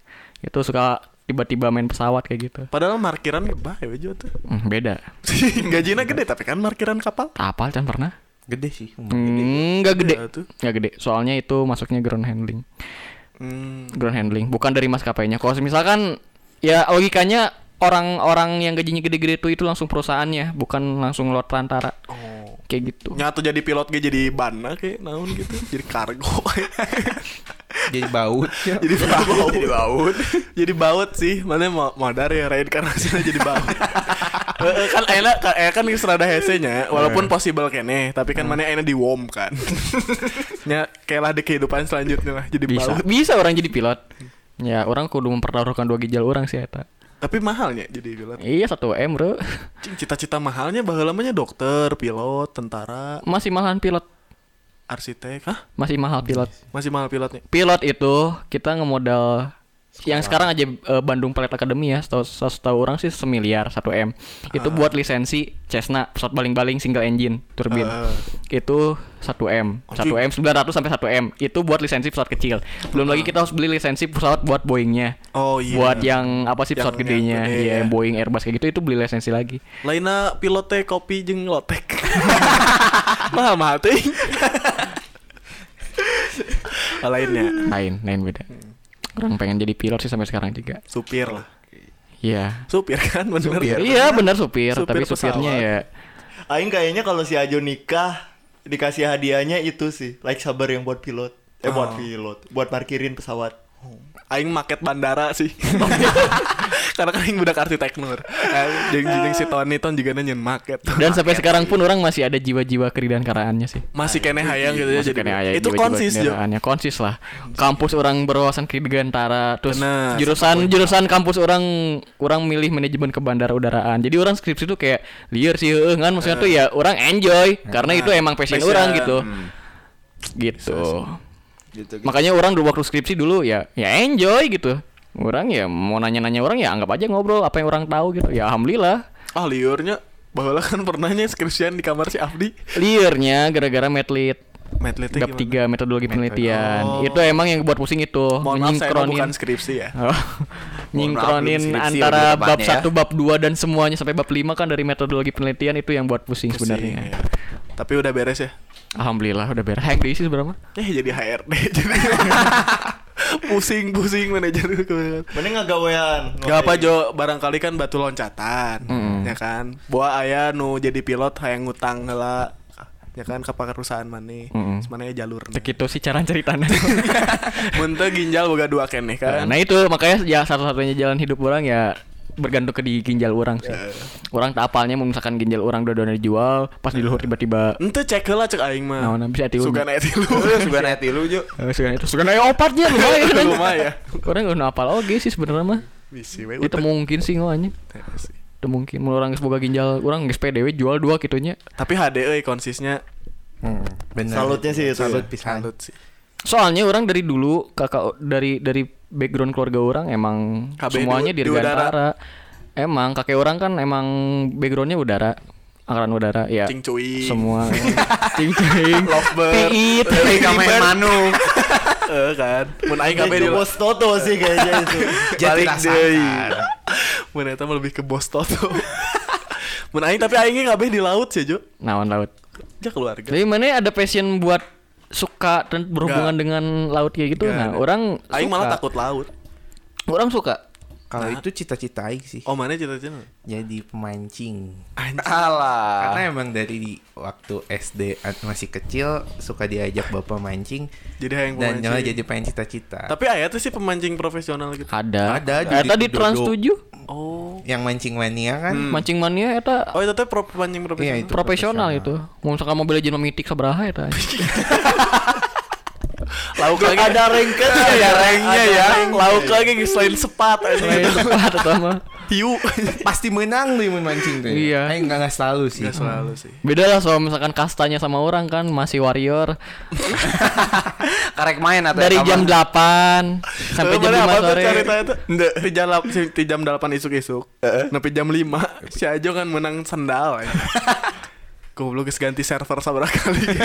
B: itu suka tiba-tiba main pesawat kayak gitu.
C: Padahal markiran bahaya juga tuh.
B: Hmm, beda. *laughs*
C: Gajinya gede tapi kan markiran kapal.
B: Apal kan pernah?
A: Gede sih.
B: Hmm, Nggak gede.
C: Iya tuh.
B: Nggak gede. Soalnya itu masuknya ground handling.
C: Hmm.
B: Ground handling, bukan dari maskapainya. Kalau misalkan ya logikanya orang-orang yang gajinya gede-gede itu itu langsung perusahaannya, bukan langsung lewat perantara.
C: Oh.
B: Kayak gitu.
C: Nyatu jadi pilot ge jadi bana kayak naon gitu. Jadi kargo. *laughs*
A: Jadi baut. ya.
C: jadi baut. jadi baut. jadi baut sih. Mana mau modar ya reinkarnasinya *laughs* jadi baut. *laughs* Eh, kan enak kan eh, kan geus rada hese nya walaupun possible kene tapi kan mana enak di wom kan. Nya *laughs* kayak lah di kehidupan selanjutnya lah jadi
B: Bisa,
C: baut.
B: bisa orang jadi pilot. Ya, orang kudu mempertaruhkan dua ginjal orang sih eta.
C: Tapi mahalnya jadi pilot.
B: Iya, 1 M, Bro.
C: Cita-cita mahalnya baheula lamanya dokter, pilot, tentara,
B: Masih mahal pilot.
C: Arsitek. Hah?
B: Masih mahal pilot.
C: Masih mahal pilotnya.
B: Pilot itu kita ngemodal yang sekarang aja eh, Bandung Pilot Academy ya, setahu setahu orang sih semiliar 1 M. Itu buat lisensi Cessna pesawat baling-baling single engine turbin.
C: Ah.
B: Itu 1 M. 1 M 900 sampai 1 M. Itu buat lisensi pesawat kecil. Belum lagi kita harus beli lisensi pesawat buat Boeingnya.
C: Oh iya.
B: Buat yang apa sih pesawat
C: Yang-
B: gedenya,
C: yang gede
B: iya,
C: ya.
B: yang Boeing Airbus kayak gitu itu beli lisensi lagi.
C: Lainnya pilot teh kopi jeung lotek. *laughs* mahal mahal teh. Lainnya
B: Lain, lain beda. Orang pengen jadi pilot sih sampai sekarang juga.
C: supir lah.
B: Iya.
C: Supir kan bener.
B: Iya benar supir,
C: Supir
B: tapi supirnya ya
D: Aing kayaknya kalau si Ajo nikah dikasih hadiahnya itu sih, like sabar yang buat pilot. Eh buat pilot, buat parkirin pesawat.
C: Aing market bandara sih. *laughs* Karena kan aing budak arsitektur. Eh, Jeung jeung si Tony ton juga nanya market. *laughs*
B: Dan sampai sekarang pun orang masih ada jiwa-jiwa keridaan-karaannya sih.
C: masih kene hayang gitu ya jadi.
B: kena aya
C: Itu konsis Jo.
B: kendaraannya. konsis lah. Kampus orang berwawasan kedirgantara, terus
C: Bener,
B: jurusan jurusan kampus orang orang milih manajemen ke bandara udaraan. Jadi orang skripsi itu kayak liar sih, kan maksudnya tuh ya orang enjoy karena itu emang passion, orang gitu.
C: Hmm.
B: Gitu.
D: Gitu.
B: Makanya orang dulu waktu skripsi dulu ya ya enjoy gitu. Orang ya mau nanya-nanya orang ya anggap aja ngobrol apa yang orang tahu gitu. Ya alhamdulillah.
C: Ah liurnya bahwa kan pernahnya skripsian di kamar si Afdi.
B: Liarnya gara-gara medlit. Gap
C: gimana?
B: 3 metodologi penelitian.
C: Oh.
B: Itu emang yang buat pusing itu.
C: Mohon bukan skripsi ya. *laughs*
B: Oh, nyingkronin
E: skripsi
B: antara bab
E: ya.
B: 1, bab 2 dan semuanya sampai bab 5 kan dari metodologi penelitian itu yang buat pusing,
C: Pusing,
B: sebenarnya.
C: ya. Tapi udah beres ya.
B: Alhamdulillah udah beres. Hack diisi seberapa?
C: Eh jadi HRD jadi *laughs* pusing pusing manajer kebanyakan.
D: Mending ngagawean.
C: Gak apa Jo, barangkali kan batu loncatan,
B: Mm-mm.
C: ya kan. Buah ayah nu jadi pilot hayang ngutang heula, ya kan ke perusahaan mana,
B: Mm-mm.
C: mana jalur.
B: Cek itu sih cara ceritanya. *laughs*
C: Muntah ginjal boga dua keneh kan.
B: nah itu makanya ya satu-satunya jalan hidup orang ya bergantung ke di ginjal orang sih.
C: Ya.
B: Orang tak apalnya mau misalkan ginjal orang dua-duanya dijual, pas di luhur tiba-tiba
C: Ente cek heula cek aing mah.
B: Nah, nah, bisa tilu. *laughs*
C: Sugan aya tilu.
E: Suka nanti lu Jo.
B: Eh, sugan itu sugan aya opatnya lumayan. *laughs* kan.
C: Lumayan.
B: Orang nggak apal oke sih sebenarnya mah.
C: Bisi we
B: Itu mungkin sih ngoanya.
C: Ya.
B: Itu mungkin mau orang geus boga ginjal, orang geus PDW jual dua kitunya.
C: Tapi HD euy konsisnya
A: Hmm, bener.
D: Salutnya sih
A: Salut
D: ya.
A: pisan.
C: salut sih.
B: Soalnya orang dari dulu kakak dari dari background keluarga orang emang
C: KB
B: semuanya
C: di-
B: di,
C: di udara.
B: dirgantara. Emang kakek orang kan emang backgroundnya udara, angkatan udara ya.
C: Cing cuy.
B: Semua cing cing.
C: Lovebird.
B: Piit.
E: Tapi kamu manu.
C: Eh kan. Mun aing kabeh di
D: bos Toto sih kayaknya itu.
A: Jadi rasakan.
C: deui. Mun eta mah lebih ke bos Toto. Mun aing tapi aingnya kabeh di laut sih, Jo.
B: Naon laut.
C: Ja keluarga.
B: Tapi mana ada passion buat suka dan berhubungan
C: Nggak.
B: dengan laut kayak gitu?
C: Nggak
B: nah, orang
C: Aing
B: suka.
C: malah takut laut.
B: Orang suka.
A: Kalau itu cita-cita aing sih.
C: Oh, mana cita-cita?
A: Jadi pemancing.
C: Anjing.
E: Alah.
A: Karena emang dari waktu SD masih kecil suka diajak bapak mancing
C: Jadi hayang
A: dan nyala jadi pengen cita-cita.
C: Tapi aya tuh sih pemancing profesional gitu.
B: Ada.
A: Ada,
B: Eh,
A: di
B: tadi
A: Dodo.
B: Trans 7
C: Oh.
A: Yang mancing mania kan
B: mancing mania eta
C: Oh, itu teh pro pemancing profesional.
A: Iya, itu.
B: profesional
A: profesional.
B: itu. Mau misalkan mobil legend memitik sabaraha eta. *laughs*
C: Lauk lagi
D: ada rengket
C: ada rengnya ya. Lauk lagi selain sepat
B: Selain
C: aja.
B: tepat atau mah.
C: Hiu.
A: Pasti menang tuh yang mancing tuh.
B: Iya.
A: Eh enggak enggak selalu sih.
C: Gak selalu sih.
B: Beda lah soal misalkan kastanya sama orang kan masih warrior *laughs*
E: Karek main atau
B: dari jam 8 sampai jam 5 sore.
C: itu? Di jam lap- di jam 8 isuk-isuk. Nepi jam 5 si Ajo kan menang sendal. *laughs* Goblok ganti server sabar kali. *laughs*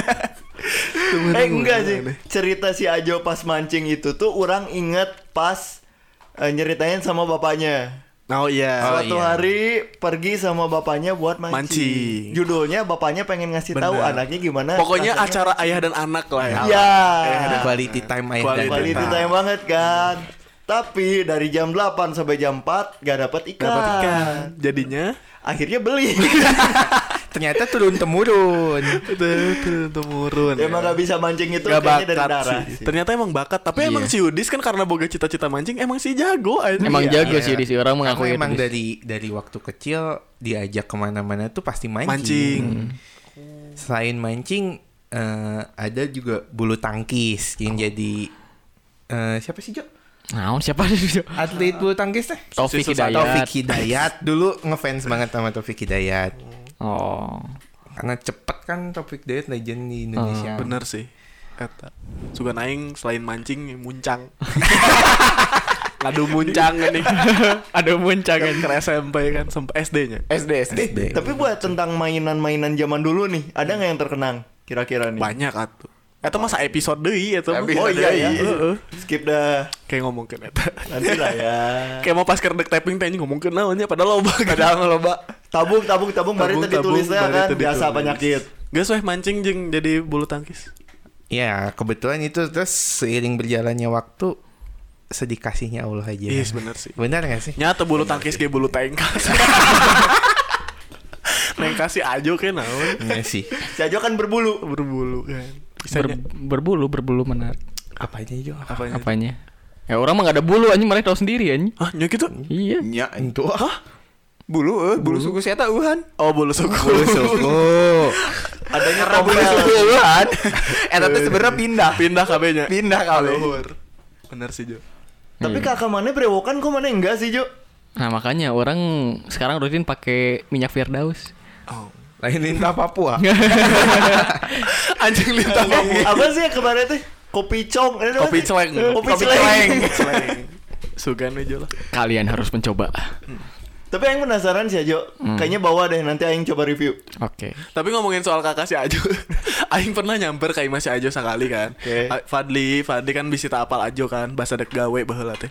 D: Eh enggak sih Cerita si Ajo pas mancing itu tuh Orang inget pas eh, Nyeritain sama bapaknya
C: Oh iya.
D: Suatu
A: iya.
D: hari pergi sama bapaknya buat mancing.
C: Mancing.
D: Judulnya bapaknya pengen ngasih tahu
C: Bener.
D: anaknya gimana.
C: Pokoknya
D: rasanya.
C: acara ayah dan anak lah ya.
D: Iya.
A: Ada quality time ayah
C: Quality
A: dan
D: Quality
A: anak.
D: time banget kan. Tapi dari jam 8 sampai jam 4 gak dapet ikan.
C: Dapat ikan. Jadinya
D: Akhirnya beli. *laughs*
A: Ternyata turun temurun.
C: turun temurun.
D: Emang
C: ya.
D: gak bisa mancing itu
C: Gak
D: kayaknya dari
C: bakat
D: darah.
C: sih.
D: sih.
C: Ternyata emang bakat. Tapi emang si Yudis kan karena boga cita-cita mancing emang si jago aja.
B: Emang
C: Iya.
B: jago
A: Iya.
B: sih di si orang
A: Karena
B: mengakui
A: emang dari dari waktu kecil diajak ke mana-mana tuh pasti mancing.
C: Mancing.
A: Selain mancing eh, ada juga bulu tangkis yang jadi eh, siapa sih Jo?
B: Nah, siapa *laughs* sih?
A: Atlet bulu tangkis teh?
B: Taufik Hidayat.
A: Taufik Hidayat *laughs* dulu ngefans banget sama Taufik Hidayat.
B: Oh.
A: Karena cepet kan Taufik Hidayat legend di Indonesia.
C: Bener sih. Eta. Suka naing selain mancing muncang. *laughs* Ngadu muncang ini.
B: Ada muncang
C: Kan ke SMP kan sampai SD-nya.
E: SD SD.
A: SD.
D: Tapi buat tentang mainan-mainan zaman dulu nih, ada nggak yang terkenang kira-kira nih?
C: Banyak atuh. Eta masa episode deui eta.
D: Oh iya ya.
C: Heeh.
D: Skip dah.
C: Kayak ngomongin eta.
D: Nanti lah ya. *laughs*
C: Kayak mau pas kerdek tapping teh ngomongin naonnya padahal loba. Padahal loba.
D: Tabung, tabung, tabung. Baru
C: Tabung,
D: tadi tulisnya
C: tabung,
D: kan
C: bari
D: biasa
C: ditulis.
D: penyakit.
C: Gas weh mancing jeung jadi bulu tangkis.
A: Ya kebetulan itu terus seiring berjalannya waktu sedikasihnya Allah aja.
C: Iya bener sih.
A: Benar gak sih?
C: Nyata bulu tangkis kayak bulu tengkas. *laughs* Nengkasi aja kayak naon.
A: Iya sih.
D: Si Ajo kan berbulu.
C: Berbulu kan. Bisa
B: Ber- berbulu, berbulu menarik.
A: Apanya Jo?
C: Apanya?
B: Apanya? Ya orang mah gak ada bulu anjing mereka tahu sendiri anjing.
C: Hah, nyok gitu?
B: Iya.
E: Nya
A: Itu ah.
E: bulu eh bulu suku saya Wuhan.
C: Oh, *laughs* bulu suku.
A: Bulu suku.
D: Adanya
E: Bulu
D: tompel.
E: suku Wuhan. *laughs* Eta teh sebenarnya pindah.
C: Pindah KB-nya.
E: Pindah.
C: Luhur. Bener sih, Jo.
D: Tapi kakak mana berewokan kok mana enggak sih Jo?
B: Nah makanya orang sekarang rutin pakai minyak Firdaus.
C: Oh.
A: Lain lintah *laughs* Papua. *laughs*
C: Anjing lintah Papua.
D: Apa sih yang kemarin teh? Kopi cong.
C: Kopi celeng. *laughs*
D: Kopi celeng.
C: Sugan aja lah.
B: Kalian harus mencoba.
D: Tapi yang penasaran sih Ajo. Kayaknya bawa deh nanti aing coba review.
B: Oke.
C: Tapi ngomongin soal kakak si Ajo Aing pernah nyamper ke Imah si Ajo sekali kan
D: Oke.
C: A- Fadli Fadli kan bisa tak apal Ajo kan Bahasa dek gawe baheula teh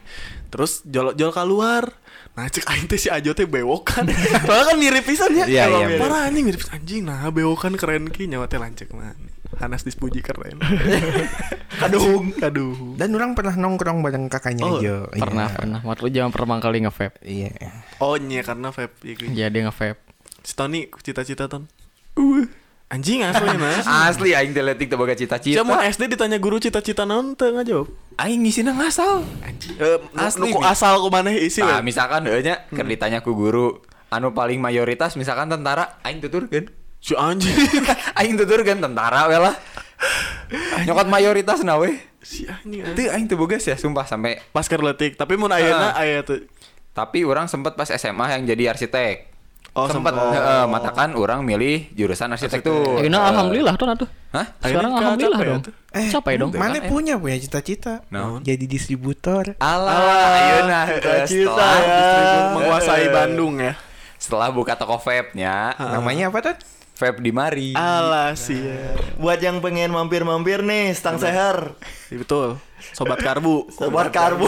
C: Terus jol jol keluar Nah cek Aing teh si Ajo teh bewok kan Soalnya *laughs* kan mirip pisan ya
A: Iya, iya,
C: mirip. Parah anjing mirip. Anjing nah bewok kan keren ki Nyawa teh lancek mah Hanas dispuji keren *laughs* Kaduhung Kaduhung
A: Dan orang pernah nongkrong bareng kakaknya
C: Oh,
A: Jo.
B: Pernah,
A: Iya.
B: pernah. Waktu zaman pertama kali nge-vape.
A: Iya.
C: Oh iya karena vape gitu.
B: Iya dia nge-vape.
C: Si Tony cita-cita ton Uh Anjing asli nah *laughs*
E: Asli aing teh leutik teu boga cita-cita.
C: Cuma SD ditanya guru cita-cita naon teu ngajawab
E: aing ngisina ngasal.
C: Eh,
E: Asli, Mi.
C: asal ku maneh isi
E: Nah, misalkan heeh nya keur ditanya ku guru anu paling mayoritas misalkan tentara aing tuturkeun.
C: Si anjing *laughs*
E: aing tuturkeun tentara we lah. Nyokot mayoritas na we.
C: Si anjing
E: Teu aing teu boga ya sumpah sampai
C: pas keur tapi mun ayeuna
E: Ah.
C: aya tuh
E: tapi orang sempet pas SMA yang jadi arsitek.
C: Oh,
E: sempet
C: sempet.
E: heeh, matakan orang milih jurusan arsitektur.
B: Eh, nah, alhamdulillah tuh tuh.
E: Hah?
B: Sekarang alhamdulillah dong.
A: Eh,
B: Capai dong.
A: Mana
E: kan, eh.
A: punya punya cita-cita?
E: Naon?
A: Jadi distributor.
E: Alah, ayeuna heeh,
D: Cita-cita ya.
C: Distribu- menguasai Bandung ya
E: setelah buka toko vape-nya,
A: Namanya apa tuh?
E: vape di mari.
C: alah sih
D: Buat yang pengen mampir-mampir nih, stang seher.
C: betul sobat karbu
D: Sobat karbu.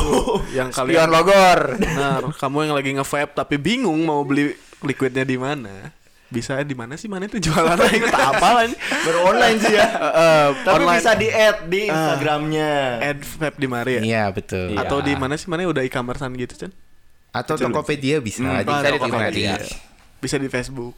C: yang
E: Spion
C: kalian
E: Logor.
C: benar kamu yang lagi nge-vape tapi bingung mau beli liquidnya di mana bisa di mana sih mana itu jualan *laughs* tak apa lah
D: Beronline sih ya. *laughs* Tapi
C: online.
D: bisa di add di Instagramnya.
C: add vape di mari ya
A: Iya betul.
E: Iya.
C: atau di mana sih mana udah e-commercean gitu kan
A: Atau Tokopedia bisa.
E: Hmm,
A: di
E: bisa di
A: Tokopedia.
C: Bisa di Facebook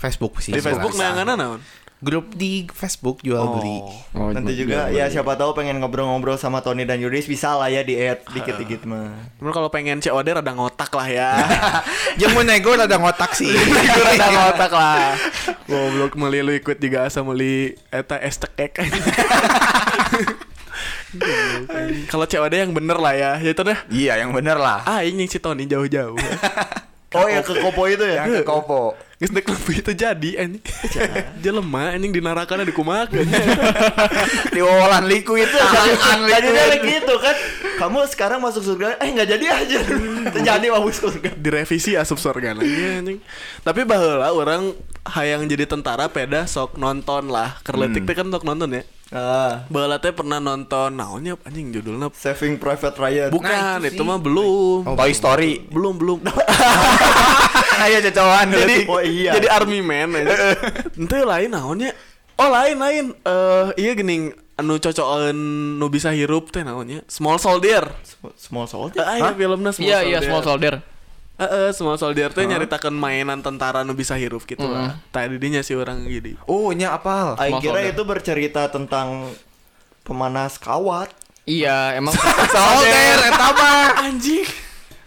A: Facebook sih.
C: di Facebook nah naon
A: Grup di Facebook jual beli.
B: Oh,
D: Nanti juga ya siapa tahu pengen ngobrol-ngobrol sama Tony dan Yudis bisa lah ya di add dikit-dikit mah.
C: Cuman kalau pengen COD rada ngotak lah ya *laughs*
A: Yang mau nego ada ngotak sih. *laughs*
C: Rada ngotak lah *laughs* Goblok meli lu ikut juga asa meli eta es tekek Kalau COD yang bener lah ya, ya itu dah.
E: Iya, yang bener lah.
C: Ah, ini si Tony jauh-jauh.
D: Oh ya ke kopo itu ya.
E: Yang ke Kopo.
C: Geus nek lebih itu jadi anjing. *laughs* Jelema anjing dinarakan dikumakan. *laughs*
E: Di wawalan liku itu
D: Tadi dia
E: liku.
D: gitu kan. Kamu sekarang masuk surga. Eh nggak jadi aja. *laughs* Terjadi masuk surga.
C: Direvisi asup surga lagi anjing. Tapi baheula orang hayang jadi tentara peda sok nonton lah. Kerletik teh kan sok nonton ya.
D: Ah,
C: teh pernah nonton naonnya anjing judulnya
D: Saving Private Ryan.
C: Bukan,
A: Nah, itu
C: itu, mah belum.
E: Toy Story.
C: Belum, belum. *laughs*
E: Ayo cocokan
C: jadi
D: Oh, iya.
C: jadi army man aja. *laughs* Ente lain naonnya? Oh, lain lain. Eh, iya geuning anu cocokan nu bisa hirup teh naonnya? Small Soldier.
D: Small Soldier.
C: Eh, iya filmnya Small
B: Iya
C: Soldier.
B: iya small soldier.
C: Heeh, Small Soldier teh nyaritakeun mainan tentara nu bisa hirup gitu lah. Tadi dinya si orang gini.
E: Oh, nya apal.
D: Aing kira
B: Soldier.
D: itu bercerita tentang pemanas kawat.
B: Iya emang *laughs*
E: Solder eta mah.
C: Anjing.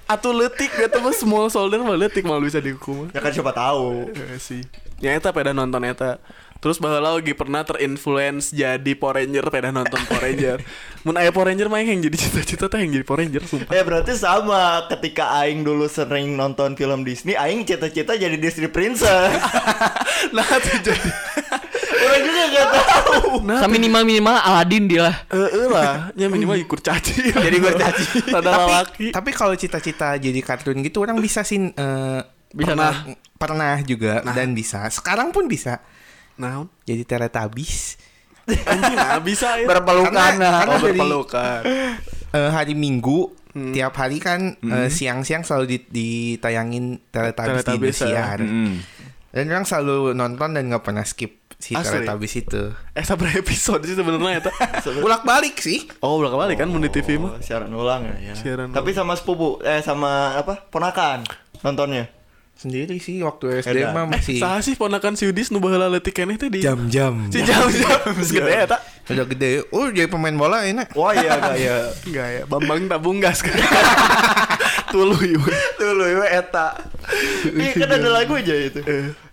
C: Atuh letik gitu mah Small Soldier mah letik malah bisa dihukum.
D: Ya kan siapa tahu.
C: Eh, sih. Ya eta peda nonton eta. Terus baheula lagi pernah terinfluence jadi Power Ranger peda nonton Power Ranger. *laughs* Mun aya Power Ranger mah yang jadi cita-cita teh yang jadi Power Ranger sumpah.
D: Ya berarti sama ketika Aing dulu sering nonton film Disney, Aing cita-cita jadi Disney Princess. *laughs*
C: nah itu jadi *laughs*
D: Orang juga gak tahu.
C: nah
B: Sama minimal minimal Aladin dia lah.
C: eh lah nya minimal ikut caci
E: Jadi kurcaci.
C: Rada
A: tapi
C: laki
A: tapi kalau cita-cita jadi kartun gitu orang bisa sih eh,
B: Bisa
A: pernah pernah juga dan bisa sekarang pun bisa
C: nah
A: jadi Teletubbies
C: anjing nah bisa ya
E: Berpelukan.
A: Karena-
E: nah.
A: karena
C: oh berpelukan
A: Eh, hari Minggu tiap hari kan eh, siang-siang selalu di- ditayangin Teletubbies di
C: Teletubbies, ya.
A: Indosiar
E: Mm.
A: dan orang selalu nonton dan nggak pernah skip si
C: Asli?
A: Teletubbies itu
C: eh sabar *laughs* episode sih sebenarnya eta *laughs*
A: bolak balik sih
C: oh belakang balik kan mun di TV mah
D: Oh, siaran ulang ya.
C: Siaran
D: Tapi sama sepupu eh sama apa? Ponakan nontonnya.
A: Sendiri sih waktu SD mah masih *laughs*
C: Saha sih ponakan si Udis nu baheula leutik keneh teh di
A: jam-jam *laughs*
C: si jam-jam *laughs* Geus gede eta
A: udah gede oh jadi pemain bola enak
D: Wah iya gaya.
C: Enggak ya, Bambang tabung gas kan. Tuluy.
E: Tuluy eta.
D: Iya kan ada lagu aja itu.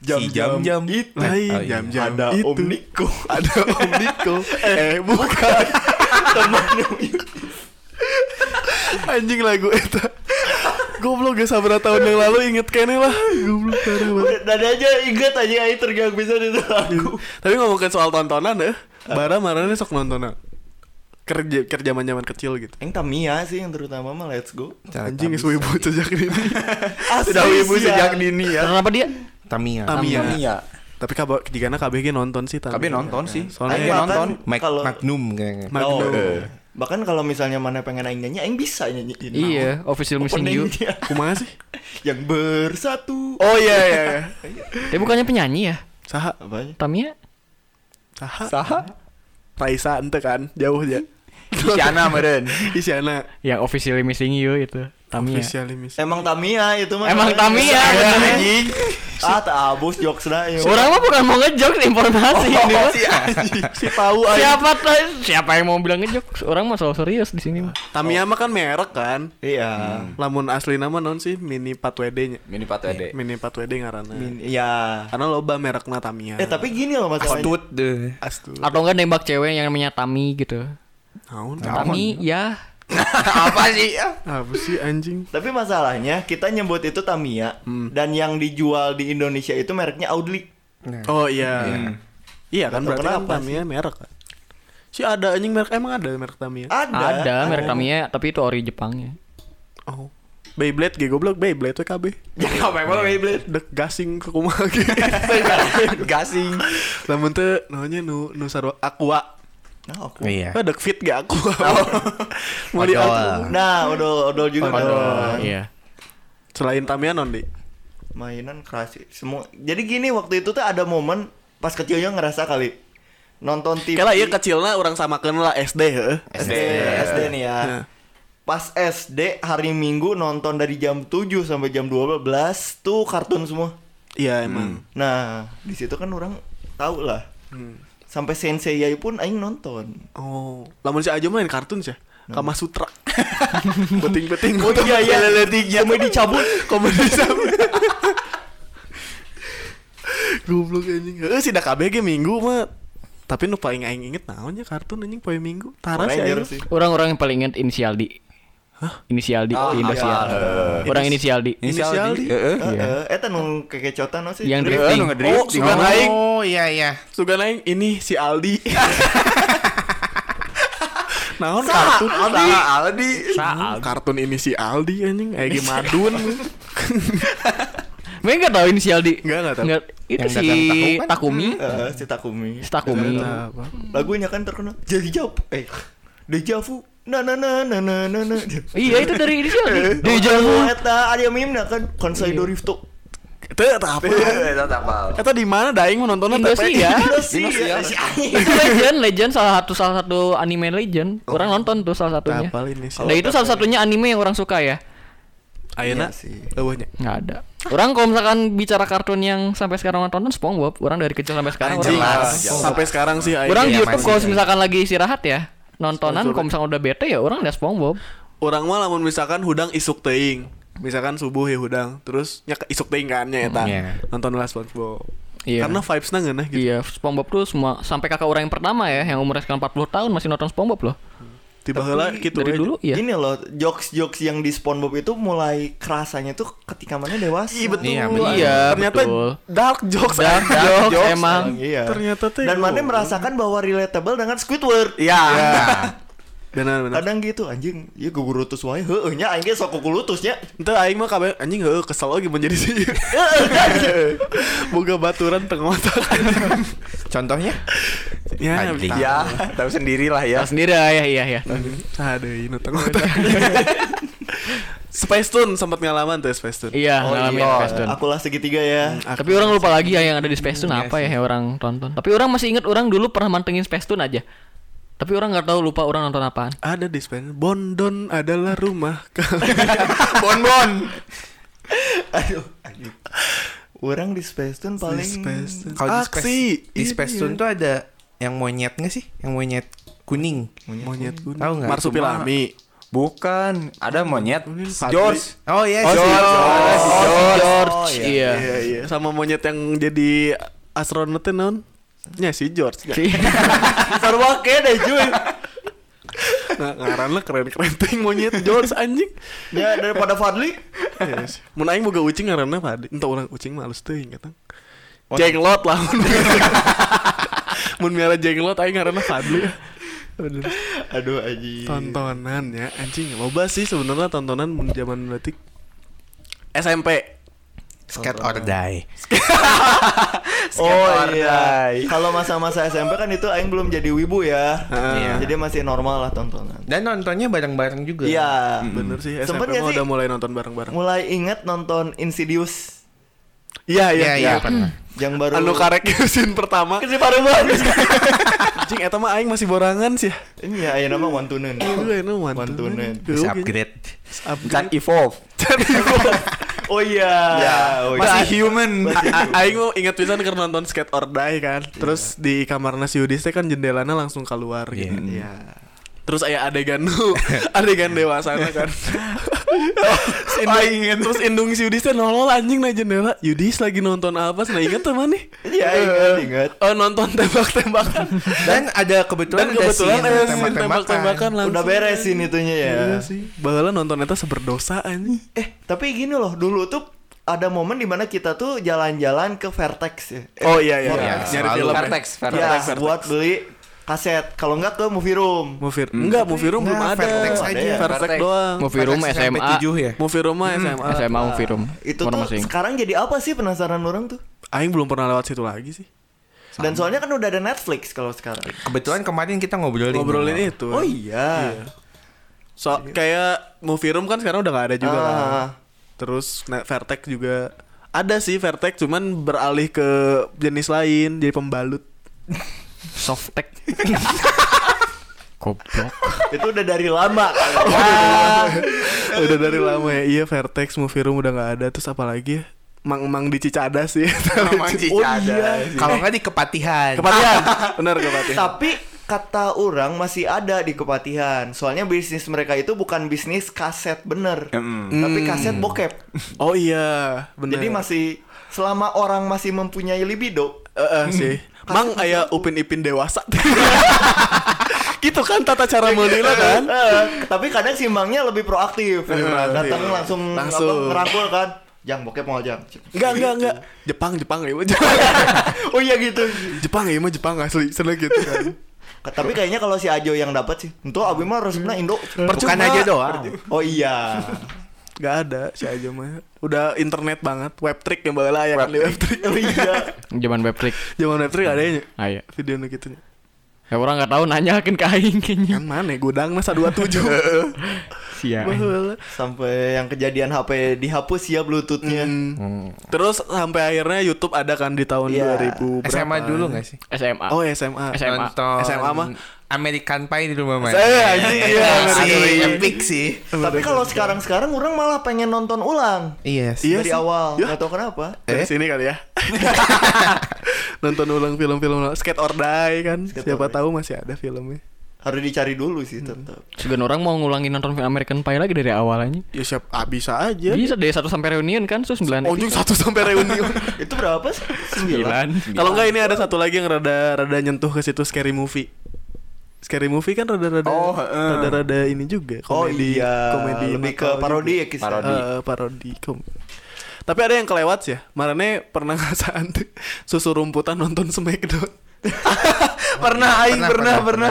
A: Si jam-jam.
D: itu.
C: Lain
A: Oh, iya.
C: jam-jam
D: Ada
C: itu.
D: Om Niko.
C: Ada Om Niko. eh, bukan.
D: Temannya.
C: Anjing lagu eta. Goblok gak sabar tahun yang lalu inget kene lah. Goblok parah banget.
D: Dan aja inget aja Aing tergang bisa itu lagu.
C: Tapi ngomongin soal tontonan ya. Bara marahnya sok nonton kerja kerja zaman zaman kecil gitu.
D: Yang Tamiya sih yang terutama mah Let's Go.
C: Anjing is wibu sejak ini. *laughs*
E: Sudah wibu
D: Asli,
E: sejak dini ya.
B: Kenapa dia?
A: Tamiya
C: Tamiya.
E: Iya.
C: Tapi kabak ketigana KBG nonton sih
E: Tapi nonton sih.
C: Soalnya
E: nonton.
A: Magnum kayaknya
C: Magnum.
D: Bahkan kalau misalnya mana pengen aing nyanyi, aing bisa nyanyiin.
B: Iya, official missing you.
D: Openingnya. *laughs*
C: Kumaha sih?
D: yang bersatu.
C: Oh iya iya. iya. *laughs*
B: Dia bukannya penyanyi ya?
C: Saha?
D: Apanya?
B: Tamiya?
C: Saha?
E: Saha?
C: Raisa ente kan jauh ya. *laughs*
E: Isyana meureun.
C: Isyana.
B: Yang officially missing you itu. Tamiya.
C: Officially miss.
D: Emang Tamiya itu mah.
B: Emang Tamiya.
D: anjing. Ah, tak abus jokesna ya.
B: Orang mah bukan mau ngejok informasi ini mah.
E: si.
C: Si tahu aja.
B: Siapa tuh? Siapa yang mau bilang ngejok? Orang mah selalu serius di sini mah.
C: Tamiya mah kan merek kan.
D: Iya.
C: Lamun asli nama non sih mini 4WD nya.
E: Mini 4WD.
C: Mini 4WD ngaranna.
D: Min- Iya.
C: Karena loba merekna Tamiya.
D: Eh tapi gini loh masalahnya.
A: Astut deh
C: Astut.
B: Atau enggak nembak cewek yang namanya Tami gitu.
C: Naon?
B: Tami ya. *laughs*
E: Apa sih?
C: Apa sih anjing?
D: Tapi masalahnya kita nyebut itu Tamiya dan yang dijual di Indonesia itu mereknya Audli.
C: Oh iya. Iya kan
D: Nggak tahu
C: berarti kan
D: kenapa
C: Tamiya merek kan. Si ada anjing merek emang ada merek Tamiya.
D: Ada.
B: Ada merek Tamiya tapi itu ori Jepangnya.
C: Oh. Beyblade ge goblok Beyblade WKB. *laughs*
D: Ya apa emang Beyblade?
C: Dek gasing ke kumaha *laughs* ge.
E: Gasing.
C: Lamun teu namanya nu nu sarua aqua.
D: Nah, aku.
A: iya
C: Ah, dek fit ge aqua. Mau di
A: Odol.
C: aqua.
D: Nah, odol odol juga ada.
B: Iya.
C: Selain Tamiya non di.
D: Mainan keras sih. Semua. Jadi gini waktu itu tuh ada momen pas kecilnya ngerasa kali nonton TV.
C: Kala ieu kecilna urang samakeun lah SD heuh.
D: SD, SD nih ya.
C: Nah.
D: Pas SD hari Minggu nonton dari jam 7 sampai jam 12 tuh kartun semua.
C: Iya emang.
D: Nah, di situ kan orang tahu lah.
C: Hmm.
D: Sampai Sensei pun aing nonton.
C: Oh, lamun si Ajo main kartun sih. Kama Sutra. *laughs* Beting-beting.
D: Oh iya iya letiknya komedi cabut.
C: komedi sama. *laughs* Goblok anjing. Heeh si KBG minggu mah Tapi nu paling aing inget naonnya kartun anjing poe minggu. Tara
D: Power
C: sih
D: Ranger
C: aing.
D: sih.
B: Orang-orang yang paling inget inisial D. Inisial D,
E: Oh,
B: inisial.
E: hafal.
B: Orang inisial D.
C: Inisial D.
E: Heeh.
D: Heeh, eta nu kekecotan no sih.
B: Yang drifting.
E: ngedrift.
C: Oh, sugan aing.
A: Oh iya iya.
C: Sugan aing ini si Aldi. *laughs* Naon kartun Aldi?
E: Salah Aldi.
C: Hmm, kartun ini si Aldi anjing Egi Madun. *laughs*
B: Mereka nggak tahu inisial D.
C: Enggak, enggak tahu.
B: Nggak, itu si
A: kan?
B: Takumi.
D: Heeh, si Takumi.
B: Si Takumi.
C: Apa?
D: Lagunya kan terkenal. Jadi jawab. Eh, Deja vu. Na na na na na na na.
B: Iya itu dari inisial D. Deja
D: Oh,
B: vu.
D: eta ada meme kan Konsai Dorifto.
C: Itu eta apa?
E: Eta tapal.
C: Eta di mana daing menontonnya
B: Indonesia.
D: Indonesia.
B: itu legend, legend salah satu salah satu anime legend. Orang nonton tuh salah satunya.
C: Tapal ini sih.
B: Nah itu salah satunya anime yang orang suka ya.
C: Ayeuna
D: Iya sih.
C: eueuhnya.
B: Nggak ada. Orang kalau misalkan bicara kartun yang sampai sekarang orang tonton SpongeBob, orang dari kecil sampai sekarang
C: Anjing.
B: orang
E: Jelas.
C: Sampai sekarang sih.
B: Orang di
A: Iya,
B: YouTube kalau misalkan lagi istirahat ya, nontonan kalau misalkan udah bete ya orang lihat SpongeBob.
C: Orang mah lamun misalkan hudang isuk teuing. Misalkan subuh ya hudang, terus nya ke- isuk teuing kan nya eta.
A: Iya.
C: Nonton lah SpongeBob.
B: Iya.
C: Karena vibes-na ngeunah gitu.
B: Iya, SpongeBob tuh semua sampai kakak orang yang pertama ya, yang umurnya sekarang 40 tahun masih nonton SpongeBob loh.
C: Tiba heula gitu
B: Dari dulu ya.
D: Ini loh, jokes-jokes yang di SpongeBob itu mulai kerasanya tuh ketika mana dewasa.
C: Iya betul.
A: Iya, betul.
B: Iya,
C: Ternyata
B: betul.
C: dark jokes.
B: Dark
C: dark
B: jokes, emang.
D: Iya.
C: Ternyata teh.
D: Dan mana merasakan bahwa relatable dengan Squidward.
C: Iya. Benar benar.
D: Kadang gitu anjing, ya gugurutus wae heueuh nya aing ge sok kukulutusnya.
C: Ente aing mah kabeh anjing heueuh kesel lagi menjadi sih. *laughs* Boga baturan tengah mata.
A: Contohnya?
C: ya,
A: Anjing.
E: Ya, tahu sendiri lah ya.
B: Ya sendiri ya, iya ya. *laughs*
C: Aduh, ini tengah mata. Space Tune sempat ngalaman tuh Space Tune.
B: Iya, ngalamin
E: iya.
B: Space Tune.
D: Akulah segitiga ya.
B: Tapi orang lupa lagi ya yang ada di Space Tune
A: Iya
B: apa ya yang orang tonton. Tapi orang masih inget orang dulu pernah mantengin Space Tune aja. Tapi orang nggak tahu lupa orang nonton apaan.
C: Ada di Tune. Bondon adalah rumah. *laughs*
E: Bon bon.
D: Aduh, anjing. Orang di Space Tune paling
C: Space Tune.
A: Kalau di. Space, di
C: Ini
A: Space
C: ya.
A: Tune tuh ada yang monyet nggak sih? Yang monyet kuning.
C: Monyet kuning.
A: Tahu nggak?
C: Marsupilami.
E: Bukan, ada monyet. George.
A: Oh iya,
C: Oh,
A: si
C: si
A: George.
C: George.
B: Oh, si George.
D: Oh, iya.
B: Iya.
C: Iya iya. Sama monyet yang jadi astronot teh naon? Ya si George.
D: sarwa *laughs* deh cuy.
C: Nah, ngaranna keren-keren ting monyet George anjing.
D: Ya daripada Fadli.
C: Yes. Mun aing boga ucing ngaranna Fadli. Entah orang ucing mah halus teuing kata. Jenglot lah mun. mun miara jenglot aing ngaranna Fadli. Bener.
D: Aduh anjing.
C: Tontonan ya anjing loba sih sebenarnya tontonan mun zaman berarti SMP.
A: Scat or Die. *laughs* *laughs*
D: Oh
E: or
D: iya.
E: die.
D: Kalau masa-masa SMP kan itu aing belum jadi wibu ya.
A: Iya.
D: Jadi masih normal lah tontonan.
A: Dan nontonnya bareng-bareng juga.
D: Iya.
C: Bener sih
D: Sempet
C: SMP
D: gak sih?
C: udah mulai nonton bareng-bareng.
D: Mulai inget nonton Insidious
C: Iya
A: Iya, iya,
C: iya.
A: pernah. *laughs*
D: yang baru
C: Anu karek scene pertama.
D: Kesi baru banget.
C: Anjing eta mah aing masih borangan sih.
D: Ini ya aya nama Wantunen.
C: Itu anu
D: Wantunen.
A: Bisa upgrade.
E: Can evolve.
D: Oh iya. Oh iya.
E: Masih human.
C: Aing mau ingat pisan karena nonton Skate or Die kan. Terus di kamar nasi Yudis kan jendelana langsung keluar gitu.
A: Iya.
D: Iya.
C: Terus aya adegan nu, *laughs* adegan dewasa kan. *laughs* Terus indung, terus indung si Yudis teh nolol anjing na jendela. Yudis lagi nonton apa? Nah inget tuh mana?
D: Iya, ingat, ingat.
C: Oh nonton tembak-tembakan.
A: Dan ada kebetulan,
C: Dan kebetulan
A: ada scene
C: scene tembak-tembakan langsung.
D: Udah beresin itunya ya.
C: Iya sih. Baheula nonton eta seberdosa anjing.
D: Eh, tapi gini loh, dulu tuh ada momen di mana kita tuh jalan-jalan ke Vertex ya. Eh,
C: Oh iya iya.
D: Vertex.
C: Nyari
A: selalu.
C: film. ya.
E: Vertex,
D: ya,
E: Vertex.
D: buat beli kaset. Kalau enggak ke movie room.
C: Movie Enggak, movie room belum
A: Enggak,
C: ada.
A: Vertex
D: aja.
C: Vertex
E: Vertex.
C: doang.
B: Movie room
A: Vertex
B: SMA.
A: 7 ya.
C: Movie room mah SMA.
B: SMA movie room.
D: Itu tuh sekarang jadi apa sih penasaran orang tuh?
C: Aing belum pernah lewat situ lagi sih.
D: Dan soalnya kan udah ada Netflix kalau sekarang.
A: Kebetulan kemarin kita ngobrolin.
C: Ngobrolin itu.
D: Oh iya.
C: So kayak movie room kan sekarang udah gak ada juga
D: Ah.
C: kan. Terus Vertex juga ada sih Vertex cuman beralih ke jenis lain jadi pembalut. *laughs*
B: Softtek. *laughs* Goblok.
D: Itu *laughs* udah dari lama.
C: udah dari lama ya. Iya Vertex movie room udah gak ada terus apa lagi ya? Mang-mang di Cicadas sih.
A: Mang *laughs* Cicadas.
D: iya.
A: Kalau nggak di Kepatihan.
C: Kepatihan. Benar kepatihan.
D: Tapi kata orang masih ada di Kepatihan. Soalnya bisnis mereka itu bukan bisnis kaset bener,
E: Mm.
D: tapi kaset bokep.
C: Oh iya, benar.
D: Jadi masih selama orang masih mempunyai libido,
C: Eh, eh, sih. Mang aya Upin Ipin dewasa. *laughs* gitu kan tata cara meunila kan.
D: Eh, tapi kadang si Mangnya lebih proaktif. Datang
C: iya.
D: langsung,
C: Langsung.
D: ngerangkul kan. Jang bokep mau jang.
C: Enggak, enggak, enggak. Jepang, Jepang ya. *laughs*
D: oh iya gitu.
C: Jepang ya mah Jepang asli, seneng gitu kan.
D: Tapi kayaknya kalau si Ajo yang dapat sih. Untuk Abi mah resepnya Indo.
A: Bukan aja doang.
D: Oh iya.
C: Gak ada si aja mah. Udah internet banget, web trick yang bawa ya kan di web trick.
D: Oh iya. *laughs*
B: Zaman web trick.
C: Zaman web trick ada ya
B: Ah, iya.
C: video nu gitu.
B: Ya orang nggak tahu nanyakin ke aing.
C: Kan mana gudang masa 27. *laughs*
B: Sia.
C: Baheula.
D: Sampai yang kejadian HP dihapus ya Bluetoothnya.
C: Hmm. Terus sampai akhirnya YouTube ada kan di tahun
D: Iya.
C: 2000 berapa?
A: SMA dulu gak sih?
B: SMA.
C: Oh SMA.
B: SMA.
A: Nonton
C: SMA mah?
A: American Pie di rumah mana?
C: Saya anjing iya.
A: sih, epic sih.
D: Tapi kalau sekarang-sekarang orang malah pengen nonton ulang.
A: Iya sih.
C: Iya
D: dari awal.
C: Ya.
D: Nggak tahu kenapa.
C: Dari sini kali ya. *laughs* Nonton ulang film-film Skate or Die kan.
D: Skate
C: Siapa
D: or
C: tahu masih ada filmnya.
D: Harus dicari dulu sih tetap.
B: Segan orang mau ngulangin nonton film American Pie lagi dari awal aja.
C: Ya siap ah, bisa aja.
B: Bisa dari satu sampai reunian kan, terus sembilan.
C: Oh, Ujung satu sampai reunion. *laughs*
D: Itu berapa sih? Sembilan.
C: Kalau enggak ini ada satu lagi yang rada rada nyentuh ke situ scary movie. Scary movie kan rada-rada
E: Oh, heeh.
C: rada-rada ini juga
D: Oh
C: komedi
D: iya.
C: komedi
D: Lebih ke parodi ya kisah.
E: Parodi.
C: Eh, parodi kom- Tapi ada yang kelewat sih ya. Marane pernah *laughs* ngasaan tuh susu rumputan nonton Smackdown. *laughs*
D: pernah aing pernah pernah.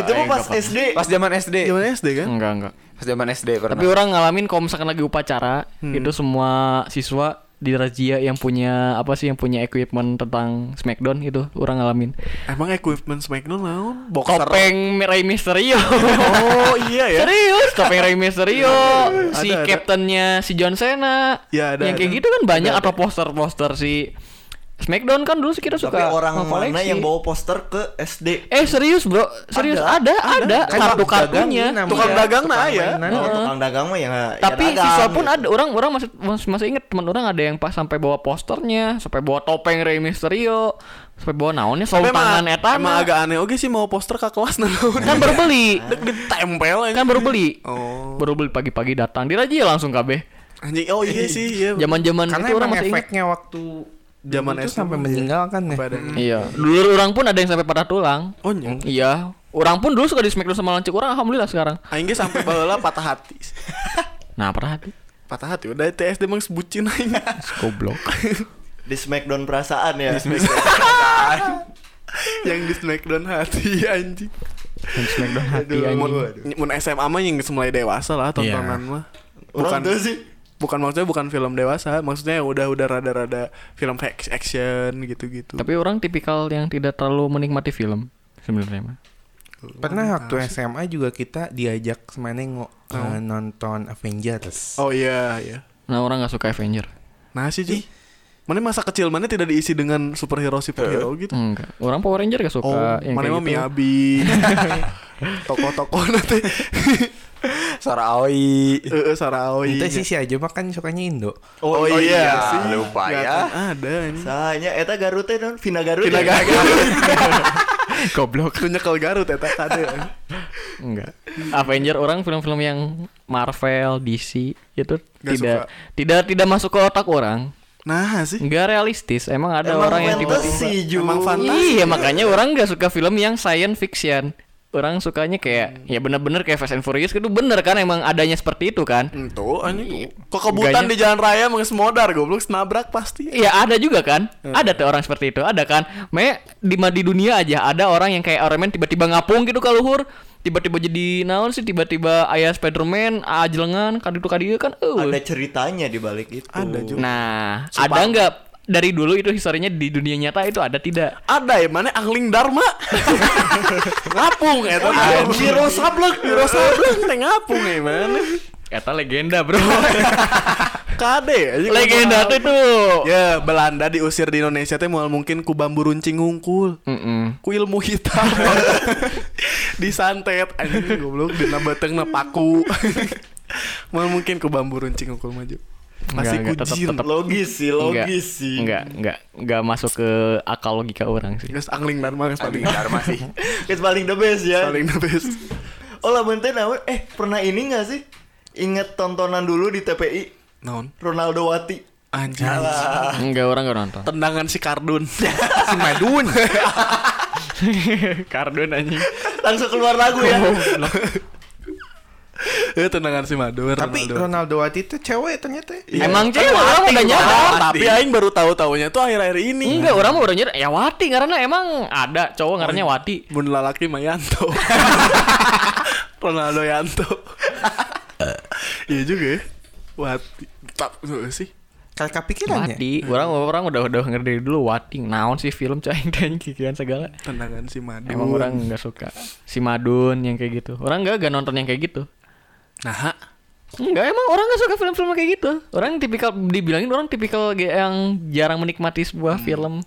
D: Itu mah pas SD.
E: Pas zaman SD.
C: Zaman SD kan?
B: Enggak, enggak.
E: Pas zaman SD pernah.
B: Tapi orang ngalamin kalau misalkan lagi upacara, itu semua siswa di razia yang punya apa sih yang punya equipment tentang Smackdown itu orang ngalamin.
C: Emang equipment Smackdown naon? Boxer.
B: Topeng Rey Mysterio.
C: Oh iya ya.
B: Serius, topeng Rey Mysterio, si
C: Ada, ada.
B: kaptennya si John Cena.
C: Ya, ada,
B: yang kayak
C: ada.
B: gitu kan banyak atau poster-poster si Smackdown kan dulu kita
D: Tapi
B: suka
D: orang
B: ngoleksi.
D: mana yang bawa poster ke SD?
B: Eh serius bro, serius ada, ada,
A: Kan
B: kartu kartunya.
A: dagang,
C: Tukang
A: namanya.
C: dagang nah ya.
D: Oh, tukang dagang mah ya ya
B: Tapi
D: dagang,
B: siswa pun
D: gitu.
B: ada orang orang masih masih, masih inget teman orang ada yang pas sampai bawa posternya, sampai bawa topeng Rey Mysterio, sampai bawa naonnya
C: Tapi
B: tangan etana.
C: emang agak aneh oke sih mau poster ke kelas naon.
B: kan baru beli.
C: ditempel
B: kan baru beli.
C: Oh.
B: Baru beli pagi-pagi datang dirajia langsung kabeh.
C: Anjing, oh iya sih, iya.
B: Zaman-zaman itu orang masih inget.
A: efeknya waktu
C: Zaman
A: itu sampai meninggal kan ya.
C: Ada.
B: Iya. Dulu orang pun ada yang sampai patah tulang.
C: Oh iya.
B: Iya. Orang pun dulu suka di Smackdown sama lancik orang alhamdulillah sekarang.
C: Aing ge sampai baheula patah hati. *laughs*
B: Nah, patah hati.
C: Patah hati udah TSD emang sebucin aing. *laughs*
B: Goblok.
D: di Smackdown perasaan ya. *laughs*
C: yang di Smackdown hati anjing.
B: Smackdown hati anjing.
C: Mun, SMA mah yang mulai dewasa lah tontonan
B: Iya.
C: mah.
D: Orang
C: Bukan
D: tuh sih.
C: Bukan maksudnya bukan film dewasa, maksudnya yang udah udah rada-rada film act- action gitu-gitu.
B: Tapi orang tipikal yang tidak terlalu menikmati film sebenarnya mah.
A: Pernah waktu SMA juga kita diajak semana ngo- eh, nonton Avengers.
C: Oh iya, iya.
B: Nah, orang nggak suka Avenger.
C: Nah sih, Ji. Mana masa kecil mana tidak diisi dengan superhero superhero gitu.
B: Enggak. Orang Power Ranger gak suka
C: Oh,
B: yang
C: mana mah
B: gitu.
C: Miyabi. *laughs* Tokoh-tokoh nanti. *laughs*
E: Sora Aoi.
C: Heeh, Saraoi.
A: Itu sih si aja mah kan sukanya Indo.
C: Oh,
E: Oh
C: iya,
E: iya,
C: sih.
E: lupa ya.
C: Ada anjing.
D: Sahanya eta Garut teh non Vina Garut.
C: Vina
D: ya?
C: Garut. *laughs*
B: Goblok.
C: Lu nyekel Garut eta kade.
B: Enggak. Avenger orang film-film yang Marvel, DC itu
C: Nggak
B: tidak
C: suka.
B: tidak tidak masuk ke otak orang.
C: Nah sih.
B: Enggak realistis. Emang ada
D: Emang
B: orang yang tiba-tiba
D: fantasi, Ju.
C: Emang fantasi.
B: Iya, makanya orang nggak suka film yang science fiction. Orang sukanya kayak ya bener-bener kayak Fast and Furious itu bener kan emang adanya seperti itu kan.
C: Itu anjing. Kok kebutan di jalan raya menges modar goblok nabrak pasti.
B: Iya ada juga kan, ada tuh orang seperti itu, ada kan. Me di di dunia aja ada orang yang kayak Iron Man tiba-tiba ngapung gitu ke luhur, tiba-tiba jadi naon sih tiba-tiba ayah Spiderman ajelengan kaditu kadieu kan. Uh.
D: Ada ceritanya di balik itu.
C: Ada juga.
B: Nah, ada nggak dari dulu itu historinya di dunia nyata itu ada tidak?
C: Ada ya mana angling Dharma. *laughs* ngapung eta.
D: Oh, Hero Sableng.
C: Hero Sableng teh ngapung ya mana.
B: Kata legenda bro. *laughs*
C: Kade
B: legenda tuh tuh.
C: Ya, Belanda diusir di Indonesia teh moal mungkin ku bambu runcing ngungkul.
B: Mm-mm.
C: Ku ilmu hitam. *laughs* Disantet anjing goblok dina beteungna paku. *laughs* moal mungkin ku bambu runcing ngungkul maju. Masih
B: Enggak, enggak, tetep- tetep.
D: Logis sih, logis
B: Enggak,
D: sih.
B: Enggak, enggak, enggak masuk ke akal logika orang sih.
C: Geus angling Dharma geus paling
E: Dharma sih.
D: It's paling the best ya.
C: paling the best.
D: Oh lah benten naon? Eh pernah ini gak sih? Ingat tontonan dulu di TPI
C: Naon?
D: Ronaldo Wati.
C: Anjing.
B: Enggak orang enggak nonton.
C: Tendangan si Kardun. *laughs*
A: Si Madun. *laughs*
B: Kardun anjing.
D: Langsung keluar lagu ya. *laughs*
C: Eh tendangan si Madur.
A: Tapi
C: Ronaldo.
A: Ronaldo Wati itu cewek ternyata.
B: Emang cewek orang udah nyadar.
C: Tapi aing baru tahu taunya tuh akhir-akhir ini.
B: Enggak, orang baru nyadar ya Wati karena emang ada cowok ngarannya Wati.
C: Mun lalaki mah Yanto. Ronaldo Yanto. *laughs* Iya juga ya. Wati. Tak sih.
A: Kalau kepikiran ya.
B: Wati, orang orang udah udah ngerti dulu Wati. Naon sih film cahing dan kikian segala.
C: Tendangan si Madur.
B: Emang orang nggak suka si Madun yang kayak gitu. Orang nggak gak nonton yang kayak gitu.
C: Nah,
B: Enggak, emang orang nggak suka film-film kayak gitu. Orang tipikal dibilangin orang tipikal yang jarang menikmati sebuah film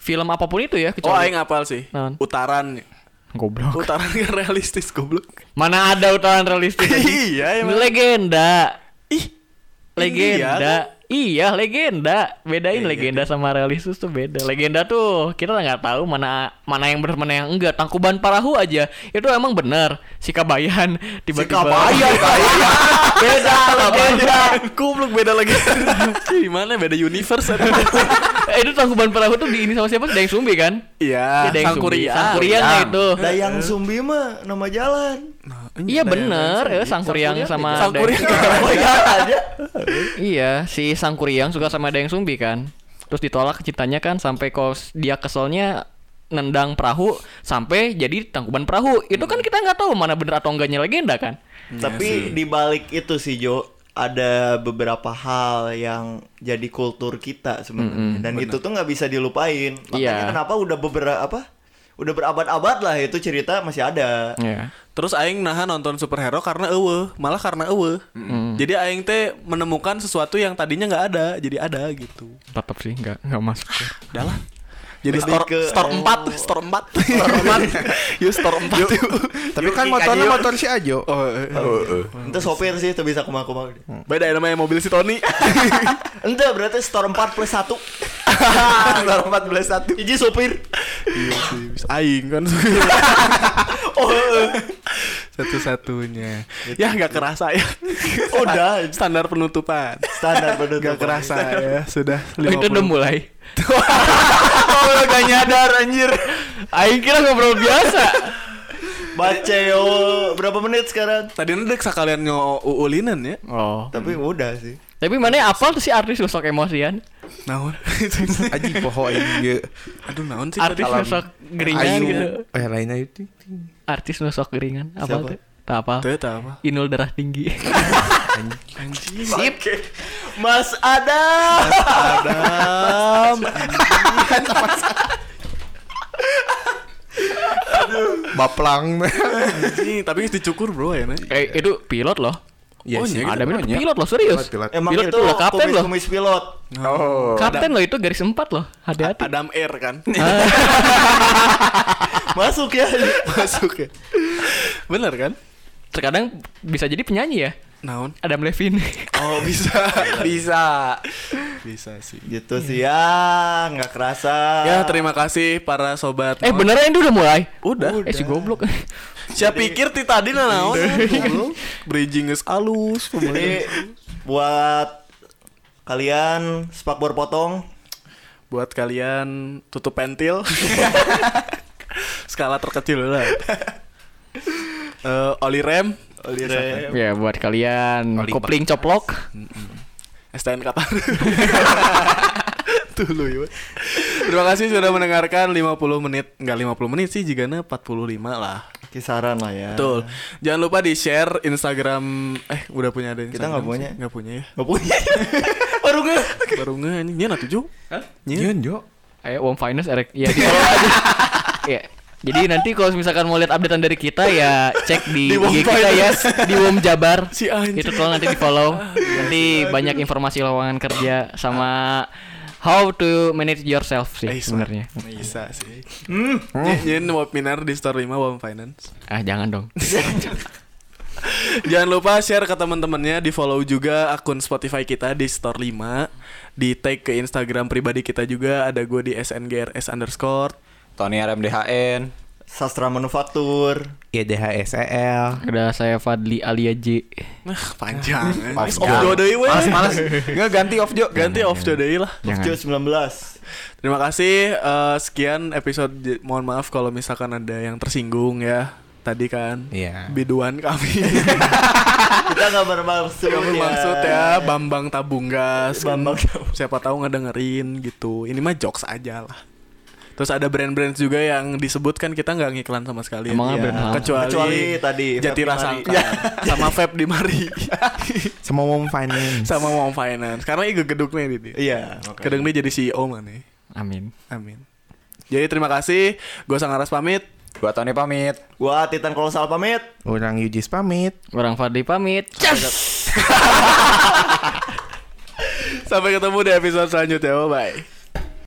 B: film apa pun itu ya
C: oh
B: kecuali
C: aing apal sih. Utaran.
B: Goblok.
C: Utaran gak realistis goblok.
B: Mana ada utaran realistis? *laughs*
C: iya emang.
B: legenda.
C: Ih.
B: Legenda. Iya, legenda. Bedain
C: Iya,
B: legenda sama realistis tuh beda. Legenda tuh kita nggak tahu mana mana yang benar mana yang enggak. Tangkuban Parahu aja itu emang benar. Si Kabayan tiba-tiba
D: Kabayan, *laughs*
C: Beda legenda. Goblok beda lagi. Gimana beda universe? *laughs*
B: Eh, itu Tangkuban Parahu tuh di ini sama siapa? Dayang Sumbi kan?
C: Iya,
B: Iya, Dayang Sumbi.
C: Sangkuriang.
B: Sangkuriang nah itu.
D: Dayang Sumbi mah nama jalan.
C: Nah,
B: Iya bener, ya Sangkuriang sama
C: Sangkuriang.
B: Dayang- *laughs*
D: Oh iya aja.
B: Iya, si Sangkuriang suka sama Dayang Sumbi kan. Terus ditolak cintanya kan sampai kos dia keselnya nendang perahu sampai jadi tangkuban perahu. Itu kan kita nggak tahu mana bener atau enggaknya legenda kan.
D: Tapi di balik itu sih Jo ada beberapa hal yang jadi kultur kita sebenarnya dan itu tuh nggak bisa dilupain. Makanya
B: Iya.
D: kenapa udah beberapa apa? Udah berabad-abad lah itu cerita masih ada.
B: Iya.
C: Terus aing nahan nonton superhero karena eueuh, malah karena eueuh. Jadi aing teh menemukan sesuatu yang tadinya nggak ada, jadi ada gitu.
B: Tetap sih nggak nggak masuk.
C: Udah lah. Jadi
D: Lebih
C: store
D: ke-
C: store
D: oh.
C: 4, store 4. *laughs* Store 4. *laughs* Yuk store 4 yuk.
A: Tapi kan motornya motor si Ajo.
C: Oh, eh.
D: Itu sopir sih itu bisa kumak-kumak.
C: beda ya namanya mobil si Tony. *laughs*
D: Ente berarti store 4 plus 1
C: store 4 belas satu.
D: Iji sopir
C: Iya sih, bisa aing kan.
D: Oh
C: Satu-satunya. Ya nggak kerasa ya.
D: Udah
C: Standar penutupan.
D: standar pada
C: Gak kerasa ya, sudah
B: Oh, itu udah
C: 50.
B: mulai.
C: Oh, gak nyadar anjir.
B: Aing kira ngobrol biasa.
D: Baceo Berapa menit sekarang?
C: Tadi ndek sekalian nyo uulinan ya.
B: Oh.
D: Tapi udah sih
B: Tapi mana apal tuh si artis sosok emosian?
C: Naon? *laughs*
A: Aji poho aja.
C: Aduh naon sih
B: Artis sosok geringan
A: Ayu.
B: gitu.
A: Eh lain ayu tuh.
B: Artis sosok geringan. Apa tuh? Tak apa.
C: Tuh tak apa.
B: Inul darah tinggi.
C: Anjing.
D: Sip Mas Adam
C: Adam.
A: Baplang.
C: Anjing, tapi dicukur bro ya, Nek.
B: eh itu pilot loh.
A: Iya
C: Oh,
A: sih.
C: iya,
B: Ada
C: gitu.
B: itu pilot loh serius.
A: Pilot, pilot.
D: Emang
B: Pilot
D: itu
B: itu loh, kapten loh.
D: kumis-kumis pilot
E: Oh.
B: Kapten loh itu garis empat loh. Hati-hati.
C: Adam Air kan. *laughs*
D: Masuk ya *laughs*
C: Masuk ya. Bener kan?
B: Terkadang bisa jadi penyanyi ya.
C: Naon?
B: Adam Levine.
C: Oh bisa. *laughs*
E: Bisa.
C: bisa sih.
D: Gitu sih ya nggak kerasa
C: Ya terima kasih para sobat.
B: eh beneran ini udah mulai.
C: Udah.
B: Eh si goblok. *laughs*
C: Siapa pikir ti tadi na naon? Bridging geus alus.
D: Jadi buat kalian spakbor potong
C: Buat kalian tutup pentil. *laughs* Skala terkecil lah. Eh, oli rem,
D: Oli rem.
B: ya buat kalian
A: Oli
B: kopling coplok.
C: STN Qatar. *laughs* Tuh lu ya. Terima kasih sudah mendengarkan 50 menit. Enggak 50 menit sih jika 45 lah.
D: Kisaran lah ya
C: Betul. Jangan lupa di-share Instagram eh udah punya ada
D: Kita nggak punya.
C: Enggak punya ya.
D: Nggak punya Baru *laughs* nggak
C: Baru nge ini. Nya tujuh. Hah?
A: Iya, Jo.
B: Ayo Wom Finance erek. Ya di follow aja. ya. Jadi nanti kalau misalkan mau lihat updatean dari kita ya cek di, *laughs*
C: Di
B: IG kita ya di Wom Jabar. *laughs*
C: Si anjing.
B: Itu tolong nanti di follow. nanti banyak informasi lowongan kerja sama how to manage yourself sih sebenarnya.
C: Bisa sih. Hmm. Nyin webinar di Store 5 Wom Finance.
B: Ah jangan dong. *laughs*
C: Jangan lupa share ke teman-temannya, di follow juga akun Spotify kita di Store 5, di tag ke Instagram pribadi kita juga ada gue di SNGRS underscore.
E: Tony RMDHN.
D: Sastra Manufaktur.
A: YDHSEL.
B: Ada saya Fadli Alia J.
C: Nah, panjang. *laughs* eh.
E: Off
C: Off jo deui we.
E: Males males. Nggak ganti off Jo.
C: Ganti off jo deui lah.
D: Fokjo 19.
C: Terima kasih eh, sekian episode. Mohon maaf kalau misalkan ada yang tersinggung ya. Tadi kan
A: Iya.
C: biduan kami. *laughs*
D: Kita nggak bermaksud
C: Kami maksud ya Bambang Tabunggas. kan.
D: Bambang.
C: Siapa tahu ngedengerin gitu. Ini mah jokes aja lah. Terus ada brand-brand juga yang disebutkan kita nggak ngiklan sama sekali. ya.
B: Emangnya
D: Iya.
B: brand apa?
C: kecuali,
D: Kecuali tadi,
C: Jati
D: Feb
C: Rasa
D: Dimari. *laughs*
C: sama Feb di Mari *laughs*
A: Sama Mom Finance.
C: sama Mom Finance karena ieu geduknya di dia.
D: Iya.
C: Kedeng dia jadi CEO mana?
B: Amin.
C: Amin. Jadi terima kasih. Gue Sangaras pamit.
E: Gua Tony pamit.
D: Gua Titan Kolosal pamit.
A: Orang Yujis pamit.
B: Orang Fadli pamit.
C: Sampai *laughs* ketemu di episode selanjutnya. Bye bye.